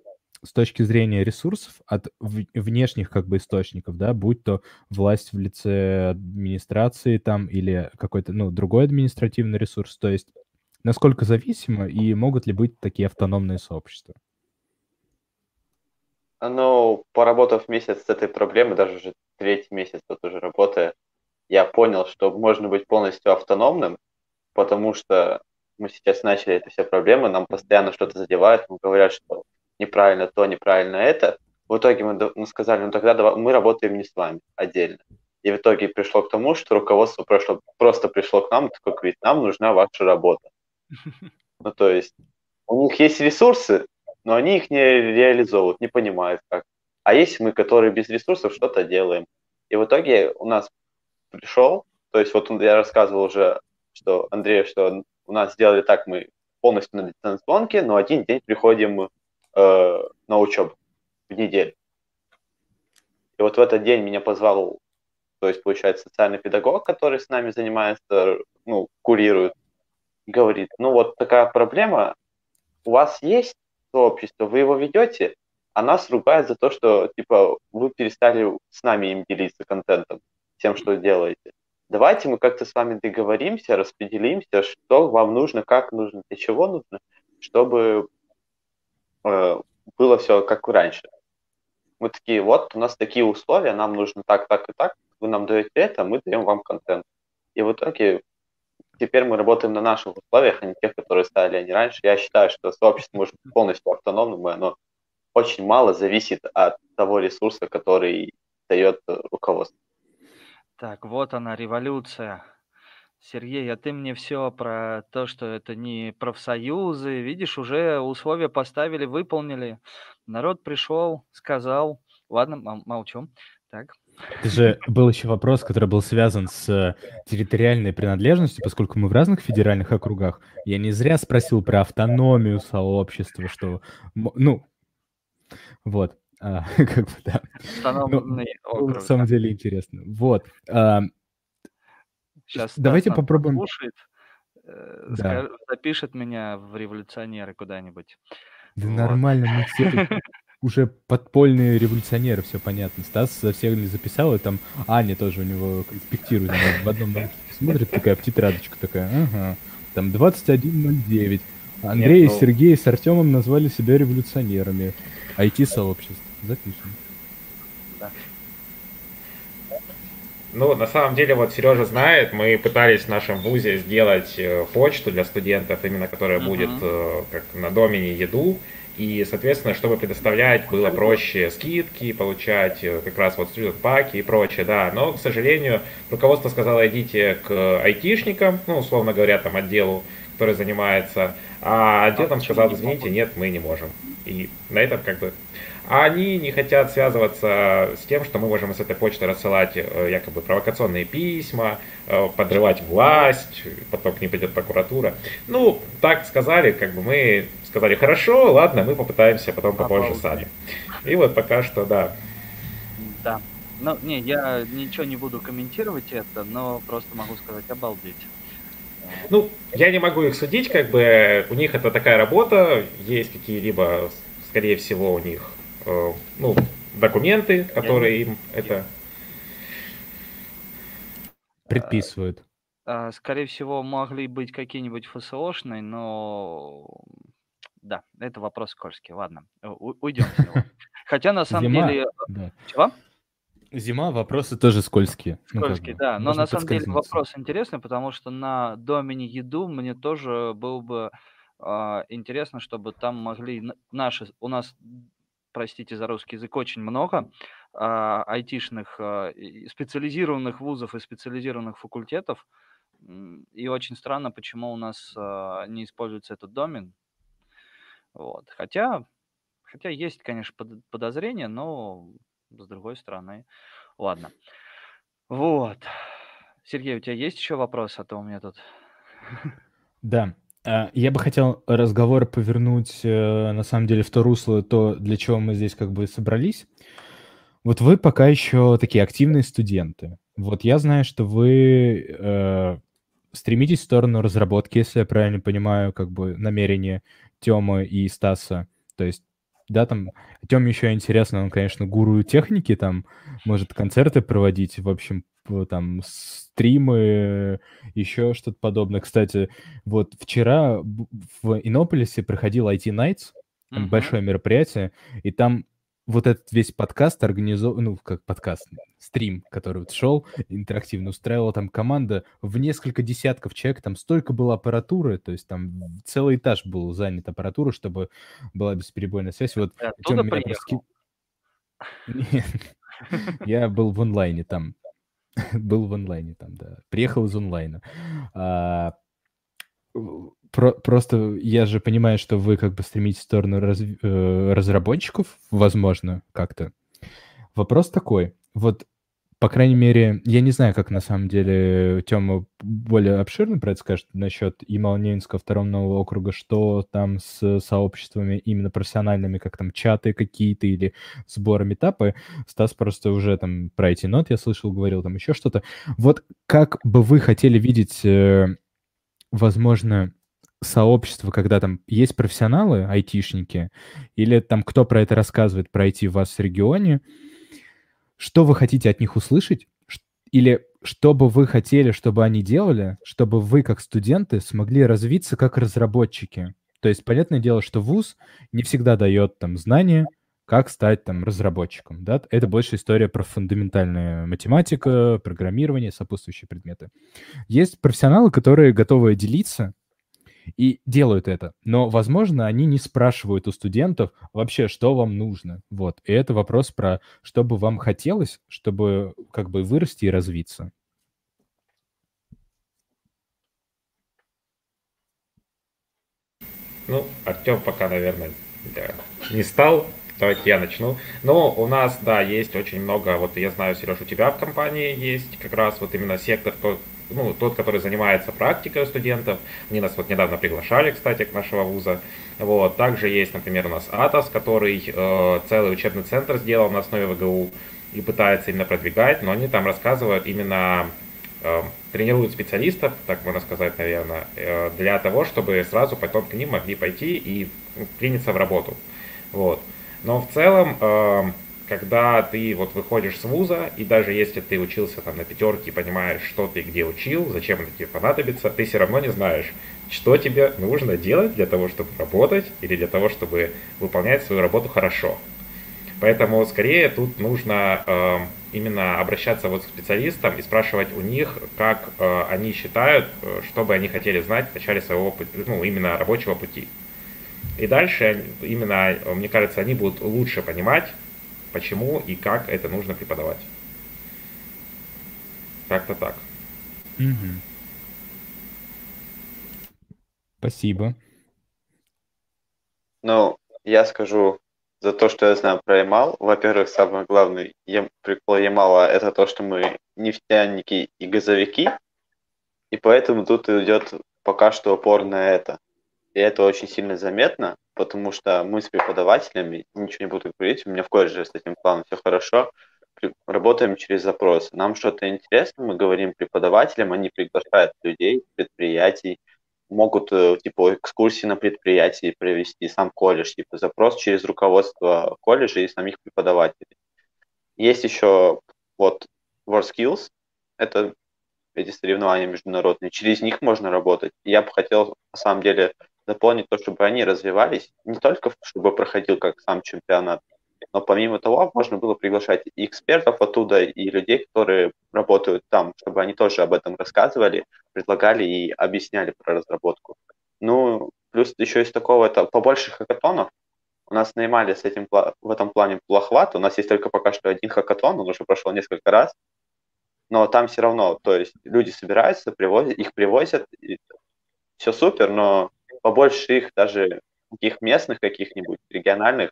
с точки зрения ресурсов от внешних как бы источников, да, будь то власть в лице администрации там или какой-то, ну, другой административный ресурс, то есть насколько зависимо и могут ли быть такие автономные сообщества? Ну, поработав месяц с этой проблемой, даже уже третий месяц тут уже работая, я понял, что можно быть полностью автономным, потому что мы сейчас начали эти все проблемы, нам постоянно что-то задевают, нам говорят, что неправильно то, неправильно это. В итоге мы, мы сказали, ну тогда давай, мы работаем не с вами отдельно. И в итоге пришло к тому, что руководство прошло, просто пришло к нам, такое говорит, нам нужна ваша работа. Ну то есть у них есть ресурсы, но они их не реализовывают, не понимают как. А есть мы, которые без ресурсов что-то делаем. И в итоге у нас пришел, то есть вот я рассказывал уже, что Андрей, что у нас сделали так, мы полностью на дистанционке, но один день приходим э, на учебу в неделю. И вот в этот день меня позвал, то есть, получается, социальный педагог, который с нами занимается, ну, курирует, говорит, ну вот такая проблема, у вас есть сообщество, вы его ведете, а нас ругают за то, что, типа, вы перестали с нами им делиться контентом тем, что делаете. Давайте мы как-то с вами договоримся, распределимся, что вам нужно, как нужно, для чего нужно, чтобы э, было все как раньше. Мы такие, вот, у нас такие условия, нам нужно так, так и так, вы нам даете это, мы даем вам контент. И в итоге теперь мы работаем на наших условиях, а не тех, которые ставили они раньше. Я считаю, что сообщество может быть полностью автономным, и оно очень мало зависит от того ресурса, который дает руководство. Так, вот она, революция. Сергей, а ты мне все про то, что это не профсоюзы. Видишь, уже условия поставили, выполнили. Народ пришел, сказал. Ладно, молчу. Так. Это же был еще вопрос, который был связан с территориальной принадлежностью, поскольку мы в разных федеральных округах. Я не зря спросил про автономию сообщества, что, ну, вот, а, <laughs> как бы, да. Ну, округ, на самом деле интересно. Вот. А, Сейчас давайте Стас попробуем. Слушает, э, да. скажет, запишет меня в революционеры куда-нибудь. Да вот. нормально, мы все <laughs> уже подпольные революционеры, все понятно. Стас за всех записал, и там Аня тоже у него конспектирует. в одном смотрит такая в тетрадочку такая, ага, там 21.09. Андрей Нет, ну... и Сергей с Артемом назвали себя революционерами. IT-сообщество. Запишем. Да. Ну, на самом деле, вот Сережа знает, мы пытались в нашем вузе сделать э, почту для студентов, именно которая uh-huh. будет э, как на домене еду. И, соответственно, чтобы предоставлять, было проще скидки получать, э, как раз вот студент паки и прочее, да. Но, к сожалению, руководство сказало, идите к айтишникам, ну, условно говоря, там, отделу, который занимается, а отдел там сказал, извините, нет, мы не можем. И на этом как бы а они не хотят связываться с тем, что мы можем с этой почты рассылать э, якобы провокационные письма, э, подрывать власть, потом к ним придет прокуратура. Ну, так сказали, как бы мы сказали, хорошо, ладно, мы попытаемся потом попозже сами. И вот пока что, да. Да. Ну, не, я ничего не буду комментировать это, но просто могу сказать, обалдеть. Ну, я не могу их судить, как бы у них это такая работа, есть какие-либо, скорее всего, у них ну, документы, которые им это предписывают. А, скорее всего, могли быть какие-нибудь ФСОшные, но да, это вопрос скользкий. Ладно, у- уйдем с него. <laughs> Хотя на самом Зима, деле... да. Чего? Зима, вопросы тоже скользкие. Ну, скользкие, да. Но на самом деле вопрос интересный, потому что на домене еду мне тоже было бы а, интересно, чтобы там могли наши... У нас простите за русский язык, очень много а, айтишных, а, специализированных вузов и специализированных факультетов. И очень странно, почему у нас а, не используется этот домен. Вот. Хотя, хотя есть, конечно, под, подозрения, но с другой стороны, ладно. Вот. Сергей, у тебя есть еще вопрос, а то у меня тут... Да, я бы хотел разговор повернуть, э, на самом деле, в то русло, то, для чего мы здесь как бы собрались. Вот вы пока еще такие активные студенты. Вот я знаю, что вы э, стремитесь в сторону разработки, если я правильно понимаю, как бы намерение Тёмы и Стаса. То есть, да, там, Тёме еще интересно, он, конечно, гуру техники, там, может концерты проводить, в общем, там стримы, еще что-то подобное. Кстати, вот вчера в Иннополисе проходил IT Nights, uh-huh. большое мероприятие, и там вот этот весь подкаст организован, ну, как подкаст, стрим, который вот шел, интерактивно устраивала там команда в несколько десятков человек, там столько было аппаратуры, то есть там целый этаж был занят аппаратурой, чтобы была бесперебойная связь. Вот Оттуда приехал? <laughs> Нет, я был в онлайне там. <laughs> Был в онлайне там, да. Приехал из онлайна. А, про, просто я же понимаю, что вы как бы стремитесь в сторону раз, э, разработчиков, возможно, как-то. Вопрос такой. Вот по крайней мере, я не знаю, как на самом деле Тёма более обширно про это скажет насчет Ямал-Ненецкого второго нового округа, что там с сообществами именно профессиональными, как там чаты какие-то или сборы метапы. Стас просто уже там про эти нот я слышал, говорил там еще что-то. Вот как бы вы хотели видеть, э, возможно, сообщество, когда там есть профессионалы, айтишники, или там кто про это рассказывает, про IT в вас в регионе, что вы хотите от них услышать, или что бы вы хотели, чтобы они делали, чтобы вы, как студенты, смогли развиться как разработчики. То есть, понятное дело, что ВУЗ не всегда дает там знания, как стать там разработчиком, да, это больше история про фундаментальную математику, программирование, сопутствующие предметы. Есть профессионалы, которые готовы делиться и делают это, но, возможно, они не спрашивают у студентов вообще, что вам нужно, вот, и это вопрос про, что бы вам хотелось, чтобы как бы вырасти и развиться. Ну, Артем пока, наверное, не стал Давайте я начну. Ну, у нас, да, есть очень много, вот я знаю, Сереж, у тебя в компании есть как раз вот именно сектор, ну, тот, который занимается практикой у студентов. Они нас вот недавно приглашали, кстати, к нашего вуза. Вот. Также есть, например, у нас АТОС, который э, целый учебный центр сделал на основе ВГУ и пытается именно продвигать, но они там рассказывают именно э, тренируют специалистов, так можно сказать, наверное, э, для того, чтобы сразу потом к ним могли пойти и ну, приняться в работу. Вот. Но в целом, эм, когда ты вот выходишь с вуза, и даже если ты учился там на пятерке понимаешь, что ты где учил, зачем это тебе понадобится, ты все равно не знаешь, что тебе нужно делать для того, чтобы работать или для того, чтобы выполнять свою работу хорошо. Поэтому скорее тут нужно э, именно обращаться вот к специалистам и спрашивать у них, как э, они считают, э, что бы они хотели знать в начале своего ну, именно рабочего пути. И дальше именно, мне кажется, они будут лучше понимать, почему и как это нужно преподавать. Как-то так. Угу. Спасибо. Ну, я скажу за то, что я знаю про Ямал. Во-первых, самое главное прикол Ямала это то, что мы нефтяники и газовики, и поэтому тут идет пока что упор на это. И это очень сильно заметно, потому что мы с преподавателями, ничего не буду говорить, у меня в колледже с этим планом все хорошо, работаем через запрос. Нам что-то интересно, мы говорим преподавателям, они приглашают людей, предприятий, могут э, типа экскурсии на предприятии провести, сам колледж, типа запрос через руководство колледжа и самих преподавателей. Есть еще вот WorldSkills, это эти соревнования международные, через них можно работать. Я бы хотел, на самом деле, дополнить то, чтобы они развивались, не только чтобы проходил как сам чемпионат, но помимо того можно было приглашать и экспертов оттуда, и людей, которые работают там, чтобы они тоже об этом рассказывали, предлагали и объясняли про разработку. Ну, плюс еще из такого, это побольше хакатонов. У нас нанимали с этим в этом плане плоховато. У нас есть только пока что один хакатон, он уже прошел несколько раз. Но там все равно, то есть люди собираются, привозят, их привозят, и все супер, но побольше их даже таких местных каких-нибудь, региональных,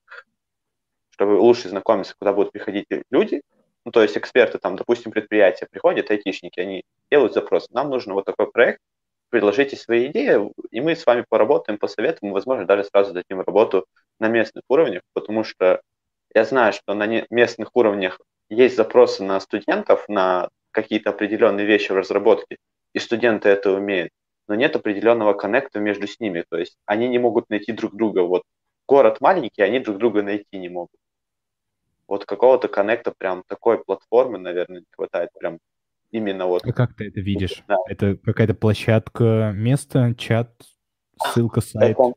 чтобы лучше знакомиться, куда будут приходить люди, ну, то есть эксперты, там, допустим, предприятия приходят, айтишники, они делают запрос, нам нужен вот такой проект, предложите свои идеи, и мы с вами поработаем, посоветуем, возможно, даже сразу дадим работу на местных уровнях, потому что я знаю, что на местных уровнях есть запросы на студентов, на какие-то определенные вещи в разработке, и студенты это умеют но нет определенного коннекта между с ними. То есть они не могут найти друг друга. Вот город маленький, они друг друга найти не могут. Вот какого-то коннекта прям такой платформы, наверное, не хватает. Прям именно вот. А как ты это видишь? Да. Это какая-то площадка, место, чат, ссылка, сайт? Это,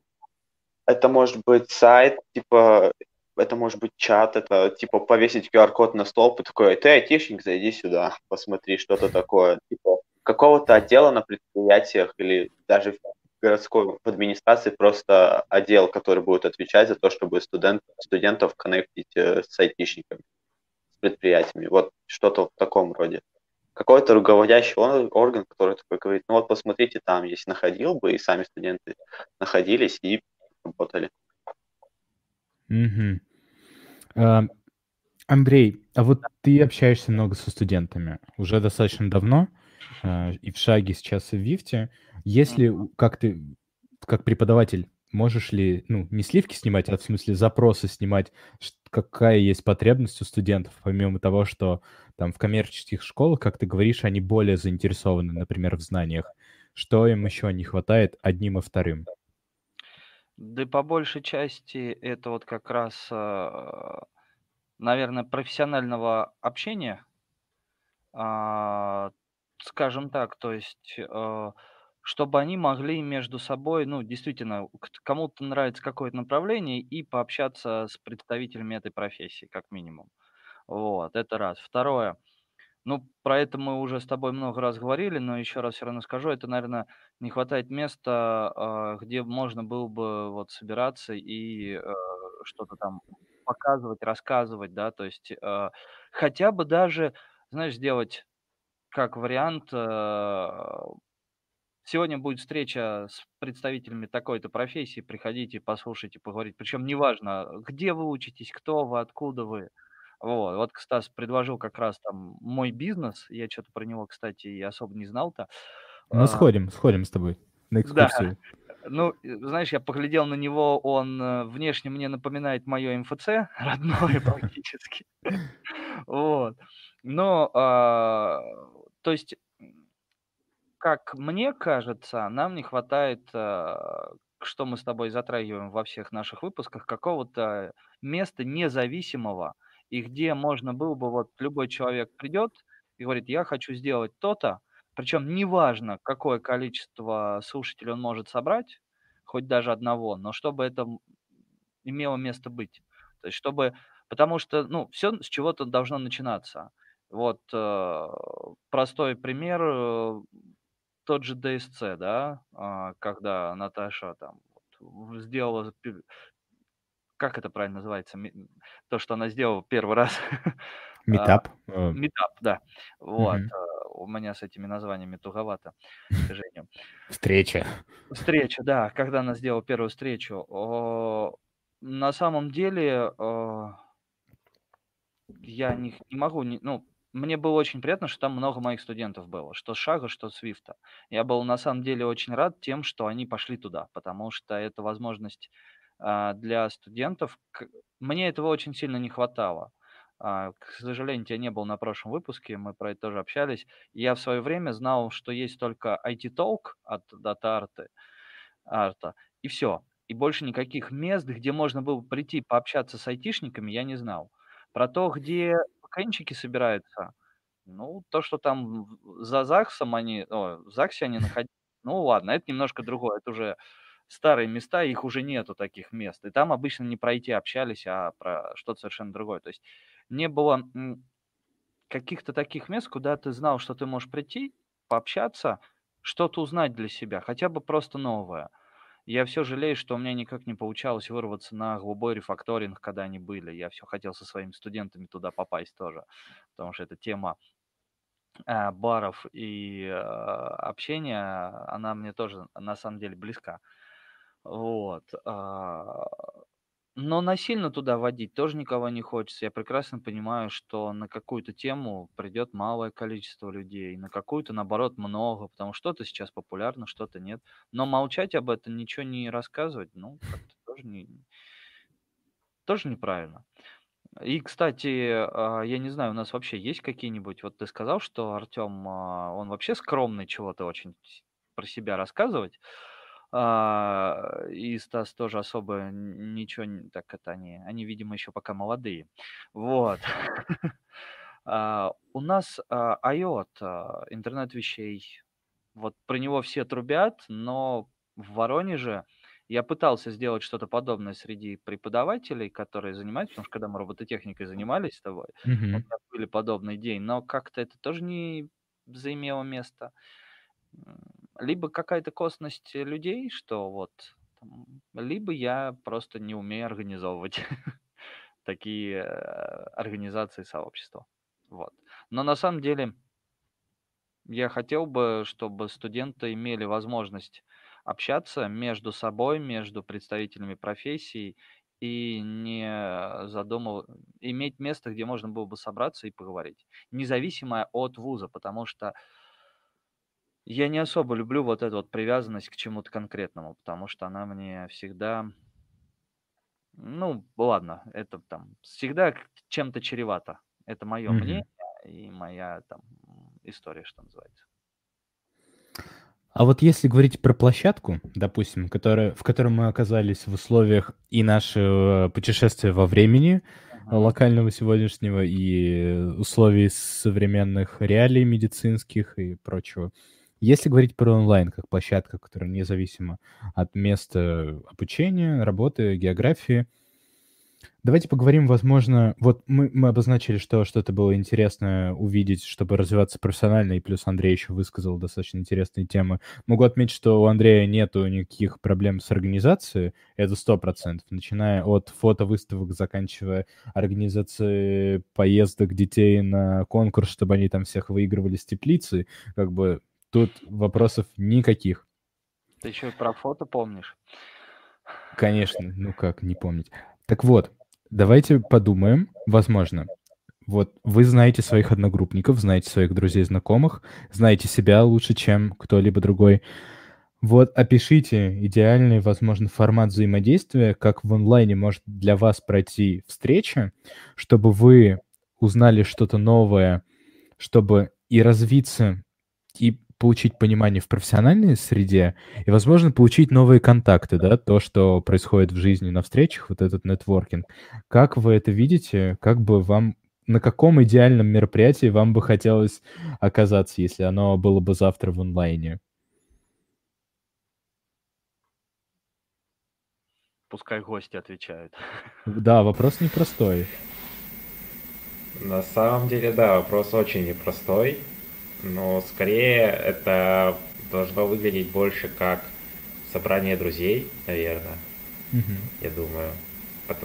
это может быть сайт, типа это может быть чат, это типа повесить QR-код на столб и такой, ты айтишник, зайди сюда, посмотри, что-то такое. Типа, какого-то отдела на предприятиях или даже в городской администрации просто отдел, который будет отвечать за то, чтобы студент, студентов коннектить э, с айтишниками, с предприятиями. Вот что-то в таком роде. Какой-то руководящий орган, который такой говорит, ну вот посмотрите там, если находил бы, и сами студенты находились и работали. Угу. А, Андрей, а вот ты общаешься много со студентами уже достаточно давно. А, и в шаге сейчас и в Вифте. Если как ты, как преподаватель, можешь ли, ну, не сливки снимать, а в смысле запросы снимать, какая есть потребность у студентов, помимо того, что там в коммерческих школах, как ты говоришь, они более заинтересованы, например, в знаниях. Что им еще не хватает одним и вторым? Да по большей части это вот как раз, а, наверное, профессионального общения. Скажем так, то есть, э, чтобы они могли между собой, ну, действительно, кому-то нравится какое-то направление, и пообщаться с представителями этой профессии, как минимум. Вот, это раз. Второе. Ну, про это мы уже с тобой много раз говорили, но еще раз все равно скажу, это, наверное, не хватает места, а, где можно было бы вот собираться и э, что-то там показывать, рассказывать, да, то есть э, хотя бы даже, знаешь, сделать как вариант, э, сегодня будет встреча с представителями такой-то профессии, приходите, послушайте, поговорить. Причем неважно, где вы учитесь, кто вы, откуда вы. Вот, вот Стас предложил как раз там мой бизнес, я что-то про него, кстати, и особо не знал-то. Мы а, сходим, сходим с тобой на экскурсию. Да. Ну, знаешь, я поглядел на него, он э, внешне мне напоминает мое МФЦ, <laughs> родное <laughs> практически. Вот. Но, а, то есть как мне кажется, нам не хватает, а, что мы с тобой затрагиваем во всех наших выпусках, какого-то места независимого, и где можно было бы, вот любой человек придет и говорит, я хочу сделать то-то, причем неважно, какое количество слушателей он может собрать, хоть даже одного, но чтобы это имело место быть. То есть чтобы, потому что, ну, все с чего-то должно начинаться. Вот э, простой пример, э, тот же DSC, да, а, когда Наташа там вот сделала, как это правильно называется, то, что она сделала первый раз. <laughs> Метап. Метап, да. Вот. У меня с этими названиями туговато, к <laughs> сожалению. Встреча. Встреча, да. Когда она сделала первую встречу. На самом деле, я не, не могу, не, ну, мне было очень приятно, что там много моих студентов было, что Шага, что Свифта. Я был на самом деле очень рад тем, что они пошли туда, потому что это возможность а, для студентов. Мне этого очень сильно не хватало. А, к сожалению, тебя не был на прошлом выпуске, мы про это тоже общались. Я в свое время знал, что есть только IT-Talk от Art, арта, и все. И больше никаких мест, где можно было прийти пообщаться с айтишниками, я не знал. Про то, где КНчики собираются. Ну, то, что там за ЗАГСом они, о, в ЗАГСе они <laughs> находились, ну ладно, это немножко другое, это уже старые места, их уже нету таких мест. И там обычно не пройти общались, а про что-то совершенно другое. То есть не было каких-то таких мест, куда ты знал, что ты можешь прийти, пообщаться, что-то узнать для себя, хотя бы просто новое. Я все жалею, что у меня никак не получалось вырваться на голубой рефакторинг, когда они были. Я все хотел со своими студентами туда попасть тоже, потому что эта тема э, баров и э, общения, она мне тоже на самом деле близка. Вот. А, но насильно туда водить тоже никого не хочется. Я прекрасно понимаю, что на какую-то тему придет малое количество людей, на какую-то, наоборот, много, потому что что-то сейчас популярно, что-то нет. Но молчать об этом, ничего не рассказывать, ну, как-то тоже, не, тоже неправильно. И, кстати, а, я не знаю, у нас вообще есть какие-нибудь... Вот ты сказал, что Артем, а, он вообще скромный чего-то очень про себя рассказывать. А, и Стас тоже особо ничего так это они, они, видимо, еще пока молодые. Вот. <laughs> А, у нас а, IOT, а, интернет вещей, вот про него все трубят, но в Воронеже я пытался сделать что-то подобное среди преподавателей, которые занимаются, потому что когда мы робототехникой занимались с тобой, у Мгм. меня были подобные идеи, но как-то это тоже не заимело место либо какая-то косность людей, что вот, либо я просто не умею организовывать <laughs> такие э, организации сообщества. Вот. Но на самом деле я хотел бы, чтобы студенты имели возможность общаться между собой, между представителями профессий и не задумывать, иметь место, где можно было бы собраться и поговорить, независимо от вуза, потому что я не особо люблю вот эту вот привязанность к чему-то конкретному, потому что она мне всегда, ну, ладно, это там всегда чем-то чревато. Это мое Мгм. мнение и моя там история, что называется. А вот если говорить про площадку, допустим, которая, в которой мы оказались в условиях и нашего путешествия во времени, Мгм. локального сегодняшнего, и условий современных реалий медицинских и прочего, Если говорить про онлайн как площадка, которая независима от места обучения, работы, географии, Давайте поговорим, возможно, вот мы, мы обозначили, что что-то было интересное увидеть, чтобы развиваться профессионально, и плюс Андрей еще высказал достаточно интересные темы. Могу отметить, что у Андрея нету никаких проблем с организацией, это сто процентов, начиная от фотовыставок, заканчивая организацией поездок детей на конкурс, чтобы они там всех выигрывали с теплицы, как бы тут вопросов никаких. Ты еще про фото помнишь? Конечно, ну как не помнить. Так вот, давайте подумаем, возможно. Вот вы знаете своих одногруппников, знаете своих друзей, знакомых, знаете себя лучше, чем кто-либо другой. Вот опишите идеальный, возможно, формат взаимодействия, как в онлайне может для вас пройти встреча, чтобы вы узнали что-то новое, чтобы и развиться, и получить понимание в профессиональной среде и, возможно, получить новые контакты, да, то, что происходит в жизни на встречах, вот этот нетворкинг. Как вы это видите? Как бы вам на каком идеальном мероприятии вам бы хотелось оказаться, если оно было бы завтра в онлайне? Пускай гости отвечают. Да, вопрос непростой. На самом деле, да, вопрос очень непростой но скорее это должно выглядеть больше как собрание друзей, наверное, mm-hmm. я думаю.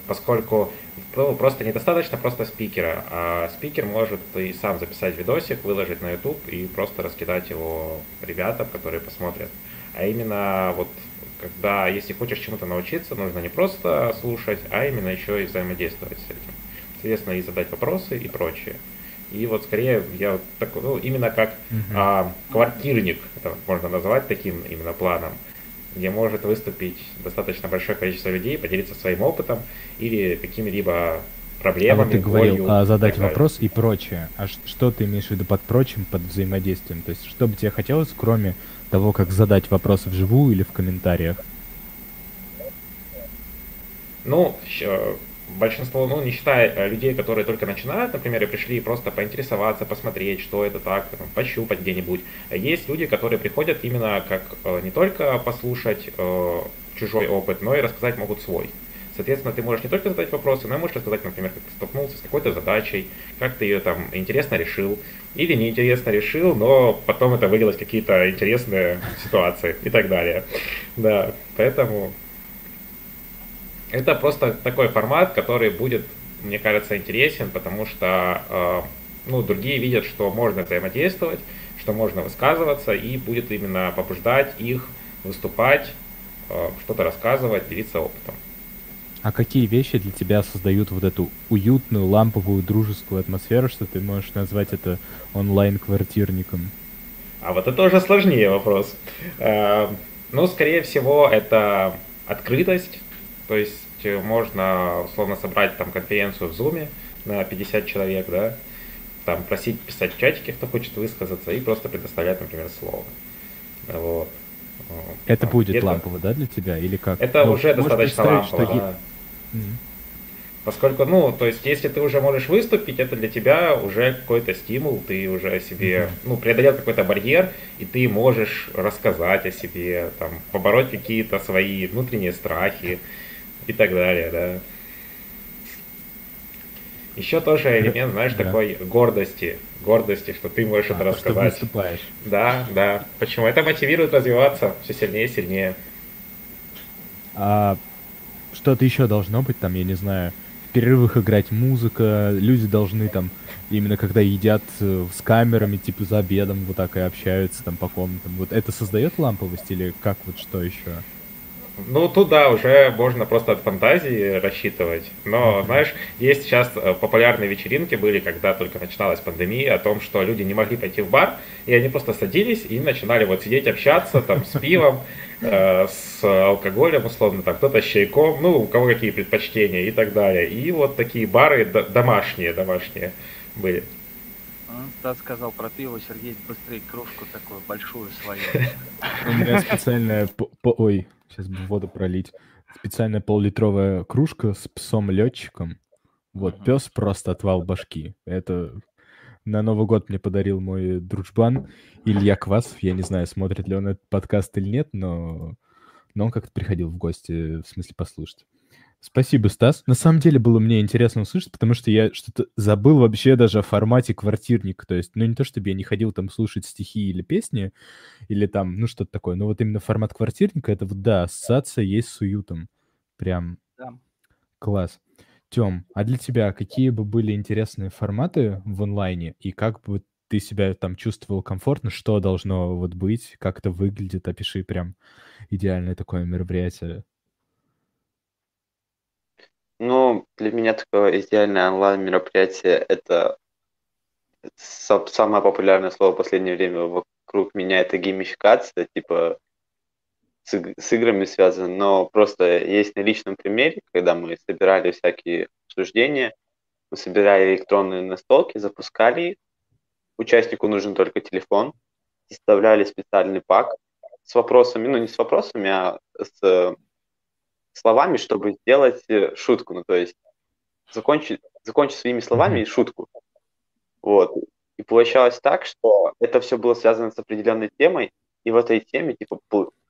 Поскольку ну, просто недостаточно просто спикера, а спикер может и сам записать видосик, выложить на YouTube и просто раскидать его ребятам, которые посмотрят. А именно вот когда, если хочешь чему-то научиться, нужно не просто слушать, а именно еще и взаимодействовать с этим. Соответственно, и задать вопросы и прочее. И вот скорее я вот такой, ну, именно как uh-huh. а, квартирник, это можно назвать таким именно планом, где может выступить достаточно большое количество людей, поделиться своим опытом или какими-либо проблемами. А вот ты говорил болью, а, задать вопрос и прочее. А что ты имеешь в виду под прочим, под взаимодействием? То есть что бы тебе хотелось, кроме того, как задать вопросы вживую или в комментариях? Ну, большинство, ну, не считая э, людей, которые только начинают, например, и пришли просто поинтересоваться, посмотреть, что это так, пощупать где-нибудь. Есть люди, которые приходят именно как э, не только послушать э, чужой опыт, но и рассказать могут свой. Соответственно, ты можешь не только задать вопросы, но и можешь рассказать, например, как ты столкнулся с какой-то задачей, как ты ее там интересно решил, или неинтересно решил, но потом это вылилось в какие-то интересные ситуации и так далее. Да, поэтому это просто такой формат, который будет, мне кажется, интересен, потому что э, ну, другие видят, что можно взаимодействовать, что можно высказываться, и будет именно побуждать их выступать, э, что-то рассказывать, делиться опытом. А какие вещи для тебя создают вот эту уютную, ламповую, дружескую атмосферу, что ты можешь назвать это онлайн-квартирником? А вот это уже сложнее вопрос. Э, ну, скорее всего, это открытость, то есть э, можно условно собрать там конференцию в Zoom на 50 человек, да, там просить писать в чатике, кто хочет высказаться, и просто предоставлять, например, слово. Вот. Это там, будет лампово, да, для тебя, или как? Это ну, уже достаточно лампово, что... да. Mm-hmm. Поскольку, ну, то есть, если ты уже можешь выступить, это для тебя уже какой-то стимул, ты уже себе, mm-hmm. ну, преодолел какой-то барьер, и ты можешь рассказать о себе, там, побороть какие-то свои внутренние страхи, и так далее, да. Еще тоже элемент, знаешь, да. такой гордости, гордости, что ты можешь а, это рассказать. Что выступаешь. Да, да. Почему? Это мотивирует развиваться все сильнее и сильнее. А что-то еще должно быть там, я не знаю, в перерывах играть музыка, люди должны там именно когда едят э, с камерами, типа за обедом, вот так и общаются там по комнатам. Вот это создает ламповость или как вот что еще? Ну, тут, да, уже можно просто от фантазии рассчитывать. Но, знаешь, есть сейчас э, популярные вечеринки были, когда только начиналась пандемия, о том, что люди не могли пойти в бар, и они просто садились и начинали вот сидеть, общаться там с пивом, э, с алкоголем, условно, там кто-то с чайком, ну, у кого какие предпочтения и так далее. И вот такие бары домашние, домашние были. Стас сказал про пиво, Сергей быстрее кружку такую большую свою. У меня специальная... Ой, Сейчас бы воду пролить. Специальная поллитровая кружка с псом-летчиком. Вот, пес просто отвал башки. Это на Новый год мне подарил мой дружбан Илья Квасов. Я не знаю, смотрит ли он этот подкаст или нет, но, но он как-то приходил в гости, в смысле послушать. Спасибо, Стас. На самом деле было мне интересно услышать, потому что я что-то забыл вообще даже о формате квартирника. То есть, ну не то, чтобы я не ходил там слушать стихи или песни, или там, ну что-то такое, но вот именно формат квартирника, это вот, да, ассоциация есть с уютом. Прям Да. класс. Тём, а для тебя какие бы были интересные форматы в онлайне, и как бы ты себя там чувствовал комфортно, что должно вот быть, как это выглядит, опиши прям идеальное такое мероприятие. Ну, для меня такое идеальное онлайн-мероприятие – это са- самое популярное слово в последнее время вокруг меня – это геймификация, типа с играми связано, но просто есть на личном примере, когда мы собирали всякие обсуждения, мы собирали электронные настолки, запускали их, участнику нужен только телефон, составляли специальный пак с вопросами, ну не с вопросами, а с словами, чтобы сделать э, шутку, ну то есть закончить, закончить своими словами шутку. Вот. И получалось так, что это все было связано с определенной темой, и в этой теме типа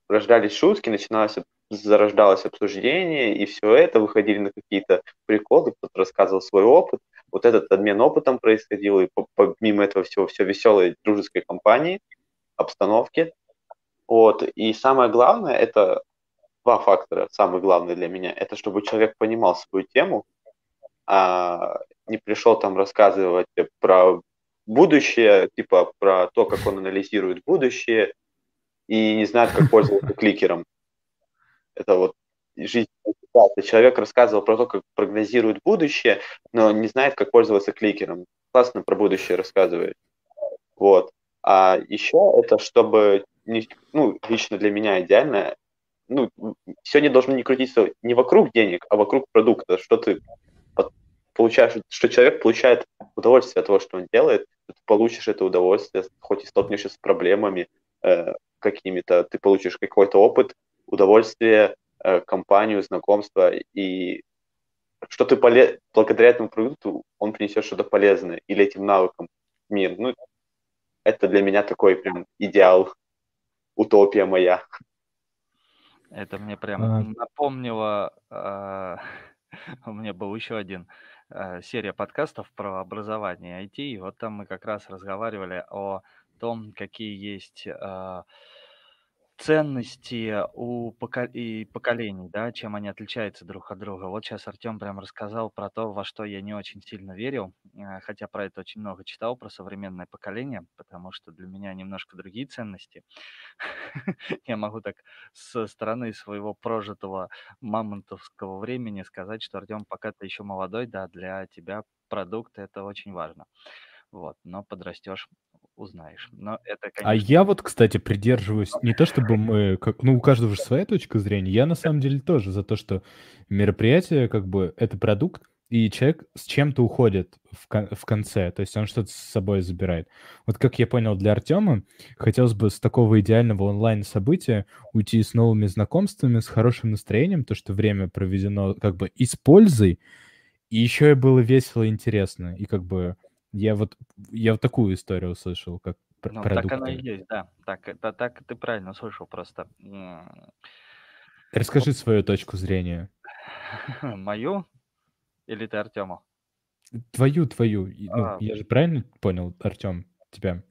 рождались шутки, начиналось, зарождалось обсуждение, и все это выходили на какие-то приколы, кто-то рассказывал свой опыт, вот этот обмен опытом происходил, и по- помимо этого всего все веселой дружеской компании, обстановки. Вот. И самое главное, это два фактора, самый главный для меня, это чтобы человек понимал свою тему, а не пришел там рассказывать про будущее, типа про то, как он анализирует будущее, и не знает, как пользоваться <laughs> кликером. Это вот жизнь. Человек рассказывал про то, как прогнозирует будущее, но не знает, как пользоваться кликером. Классно про будущее рассказывает. Вот. А еще это, чтобы, ну, лично для меня идеально, ну, не должно не крутиться не вокруг денег, а вокруг продукта, что ты получаешь, что человек получает удовольствие от того, что он делает, ты получишь это удовольствие, хоть и столкнешься с проблемами э, какими-то, ты получишь какой-то опыт, удовольствие, э, компанию, знакомство, и что ты поле... благодаря этому продукту он принесет что-то полезное или этим навыкам мир. Ну, это для меня такой прям идеал, утопия моя. Это мне прям А. напомнило, а, <laughs> у меня был еще один а, серия подкастов про образование IT, и вот там мы как раз разговаривали о том, какие есть а, ценности у поко- и поколений, да, чем они отличаются друг от друга. Вот сейчас Артем прям рассказал про то, во что я не очень сильно верил, а, хотя про это очень много читал, про современное поколение, потому что для меня немножко другие ценности. <laughs> Я могу так со стороны своего прожитого мамонтовского времени сказать, что, Артем, пока ты еще молодой, да, для тебя продукт это очень важно. Вот, но подрастешь, узнаешь. Но это, А конечно, я вот, кстати, придерживаюсь не то, чтобы мы, как, ну, у каждого же своя точка зрения. Я на самом деле тоже за то, что мероприятие, как бы, это продукт, и человек с чем-то уходит в, кон- в конце, то есть он что-то с собой забирает. Вот как я понял для Артема, хотелось бы с такого идеального онлайн-события уйти с новыми знакомствами, с хорошим настроением, то, что время проведено как бы и с пользой, и еще и было весело и интересно. И как бы я вот, я вот такую историю услышал, как ну, так оно и продукты. есть, да. Так, это, так ты правильно слышал просто. Расскажи свою точку зрения. <laughs> Мою или ты Артему? Твою, твою. Ну, А, я же правильно понял, Артем, тебя?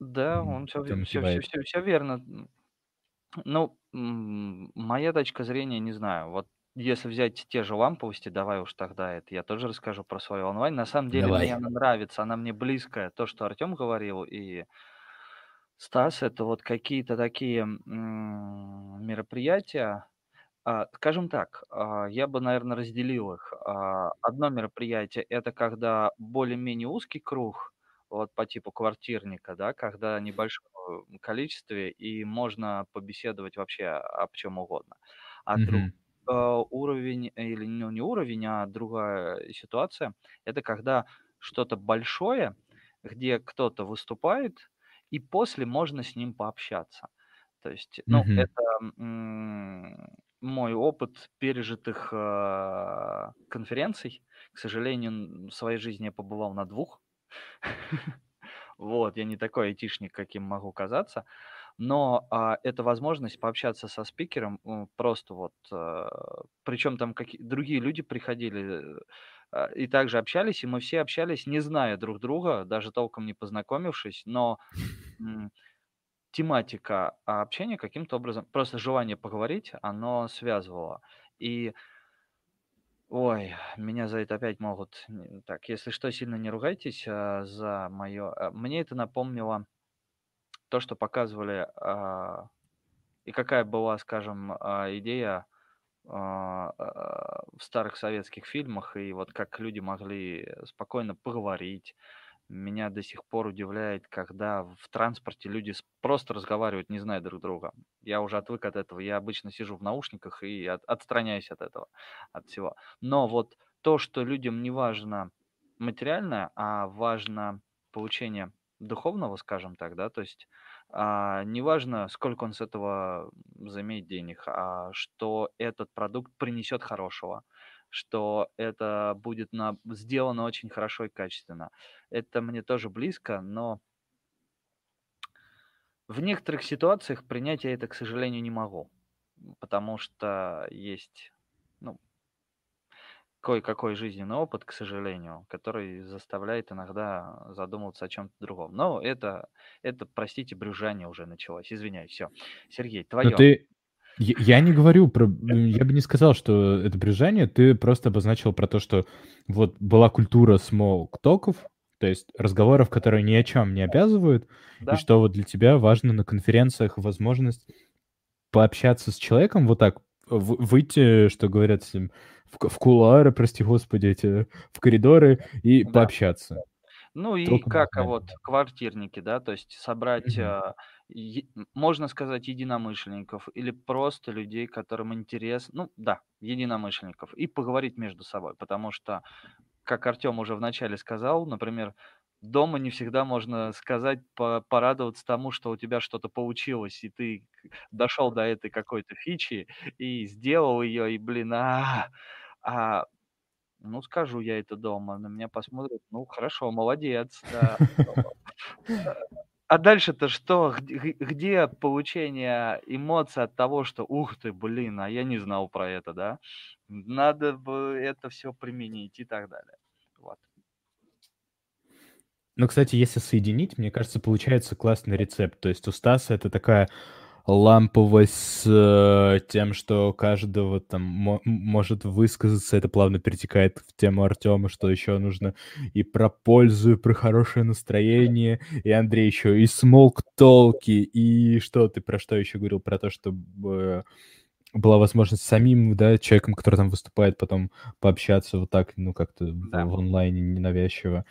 да, он все, все, все, все, все верно. Ну, моя точка зрения, не знаю. Вот если взять те же ламповости, давай уж тогда это я тоже расскажу про свою онлайн. На самом деле мне Давай. она нравится, она мне близкая. То, что Артем говорил, и Стас, это вот какие-то такие м, мероприятия. А, скажем так, а, я бы, наверное, разделил их. А, Одно мероприятие– это когда более-менее узкий круг, вот по типу квартирника, да, когда небольшое количестве, и можно побеседовать вообще об чем угодно. А друг А, уровень, или ну, не уровень, а другая ситуация, это когда что-то большое, где кто-то выступает, и после можно с ним пообщаться. То есть, ну, Мгм. это мой опыт пережитых а, конференций. К сожалению, в своей жизни я побывал на двух. <laughs> Вот, я не такой айтишник, каким могу казаться, но а, это возможность пообщаться со спикером просто вот, а, причем там какие другие люди приходили а, и также общались, и мы все общались, не зная друг друга, даже толком не познакомившись, но тематика общения каким-то образом, просто желание поговорить, оно связывало. И Ой, меня за это опять могут... Так, если что, сильно не ругайтесь а, за мое... Мне это напомнило то, что показывали, а, и какая была, скажем, а, идея а, в старых советских фильмах, и вот как люди могли спокойно поговорить, меня до сих пор удивляет, когда в транспорте люди просто разговаривают, не зная друг друга. Я уже отвык от этого. Я обычно сижу в наушниках и от, отстраняюсь от этого, от всего. Но вот то, что людям не важно материальное, а важно получение духовного, скажем так, да, то есть а, не важно, сколько он с этого заимеет денег, а что этот продукт принесет хорошего что это будет на, сделано очень хорошо и качественно. Это мне тоже близко, но в некоторых ситуациях принять я это, к сожалению, не могу, потому что есть кое-какой жизненный опыт, к сожалению, который заставляет иногда задумываться о чем-то другом. Но это, это, простите, брюжание уже началось. Извиняюсь, все. Сергей, твое. Но ты, я, не говорю про... <laughs> Я бы не сказал, что это брюзжание. Ты просто обозначил про то, что вот была культура смолк-токов, то есть разговоров, которые ни о чем не обязывают, да. и что вот для тебя важно на конференциях возможность пообщаться с человеком вот так, выйти, что говорят, в, в кулуары, прости господи, эти, в коридоры и да. пообщаться. Ну и Только как а вот квартирники, да, то есть собрать, mm-hmm. э, можно сказать, единомышленников или просто людей, которым интересно, ну да, единомышленников, и поговорить между собой, потому что, как Артем уже вначале сказал, например, дома не всегда можно сказать, по- порадоваться тому, что у тебя что-то получилось, и ты дошел до этой какой-то фичи и сделал ее, и, блин, а, а ну, скажу я это дома, на меня посмотрят, ну, хорошо, молодец, да. А дальше-то что? Где получение эмоций от того, что ух ты, блин, а я не знал про это, да? Надо бы это все применить и так далее. Ну, кстати, если соединить, мне кажется, получается классный рецепт. То есть у Стаса это такая ламповость с э, тем, что каждого там может высказаться, это плавно перетекает в тему Артема, что еще нужно и про пользу, и про хорошее настроение, и Андрей еще и смолк толки, и что? Ты про что еще говорил, про то, чтобы была возможность самим, да, человеком, который там выступает, потом пообщаться вот так, ну, как-то да. в онлайне ненавязчиво.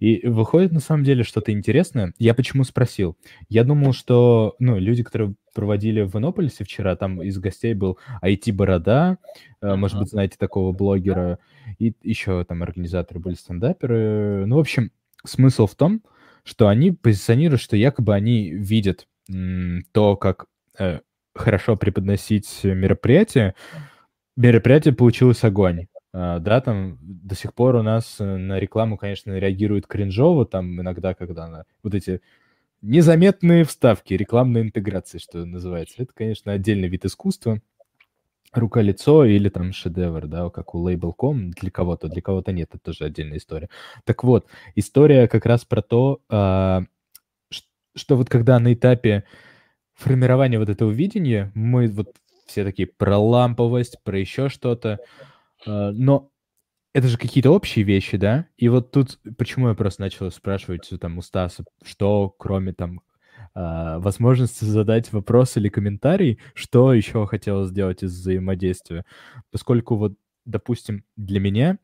И выходит, на самом деле, что-то интересное. Я почему спросил? Я думал, что, ну, люди, которые проводили в Иннополисе вчера, там из гостей был IT-борода, uh-huh. может быть, знаете такого блогера, и еще там организаторы были стендаперы. Ну, в общем, смысл в том, что они позиционируют, что якобы они видят м, то, как э, хорошо преподносить мероприятие, мероприятие получилось огонь. Uh, да, там до сих пор у нас э, на рекламу, конечно, реагируют кринжово, там иногда, когда на вот эти незаметные вставки, рекламной интеграции, что называется. Это, конечно, отдельный вид искусства. Рука-лицо или там шедевр, да, как у Label.com для кого-то, для кого-то нет, это тоже отдельная история. Так вот, история как раз про то, uh, что вот когда на этапе формирование вот этого видения, мы вот все такие про ламповость, про еще что-то, э, но это же какие-то общие вещи, да? И вот тут, почему я просто начал спрашивать там у Стаса, что кроме там э, возможности задать вопрос или комментарий, что еще хотелось сделать из взаимодействия. Поскольку вот, допустим, для меня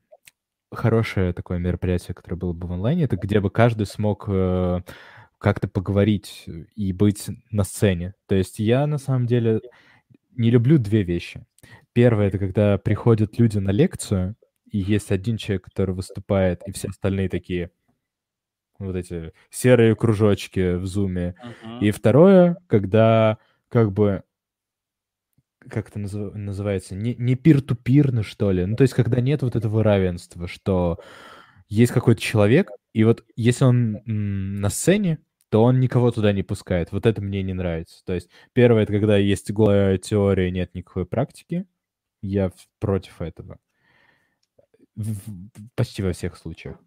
хорошее такое мероприятие, которое было бы в онлайне, это где бы каждый смог э, как-то поговорить и быть на сцене. То есть я на самом деле не люблю две вещи. Первое — это когда приходят люди на лекцию, и есть один человек, который выступает, и все остальные такие вот эти серые кружочки в зуме. Uh-huh. И второе, когда как бы как это назыв... называется, не, не пир-ту-пирно, что ли. Ну, то есть, когда нет вот этого равенства, что есть какой-то человек, и вот если он на сцене, то он никого туда не пускает. Вот это мне не нравится. То есть первое, это когда есть голая теория, нет никакой практики. Я против этого. В, почти во всех случаях.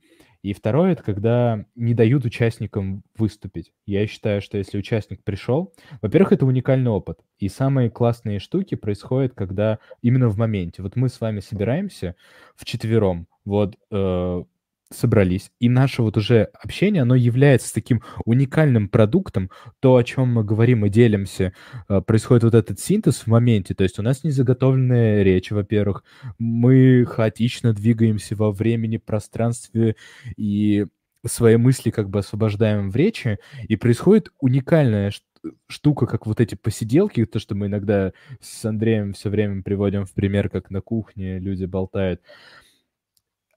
И второе, это когда не дают участникам выступить. Я считаю, что если участник пришел, во-первых, это уникальный опыт. И самые классные штуки происходят, когда именно в моменте. Вот мы с вами собираемся в четвером, вот э, собрались, и наше вот уже общение, оно является таким уникальным продуктом, то, о чем мы говорим и делимся, э, происходит вот этот синтез в моменте, то есть у нас не заготовленная речь, во-первых, мы хаотично двигаемся во времени, пространстве, и свои мысли как бы освобождаем в речи, и происходит уникальная штука, как вот эти посиделки, то, что мы иногда с Андреем все время приводим в пример, как на кухне люди болтают.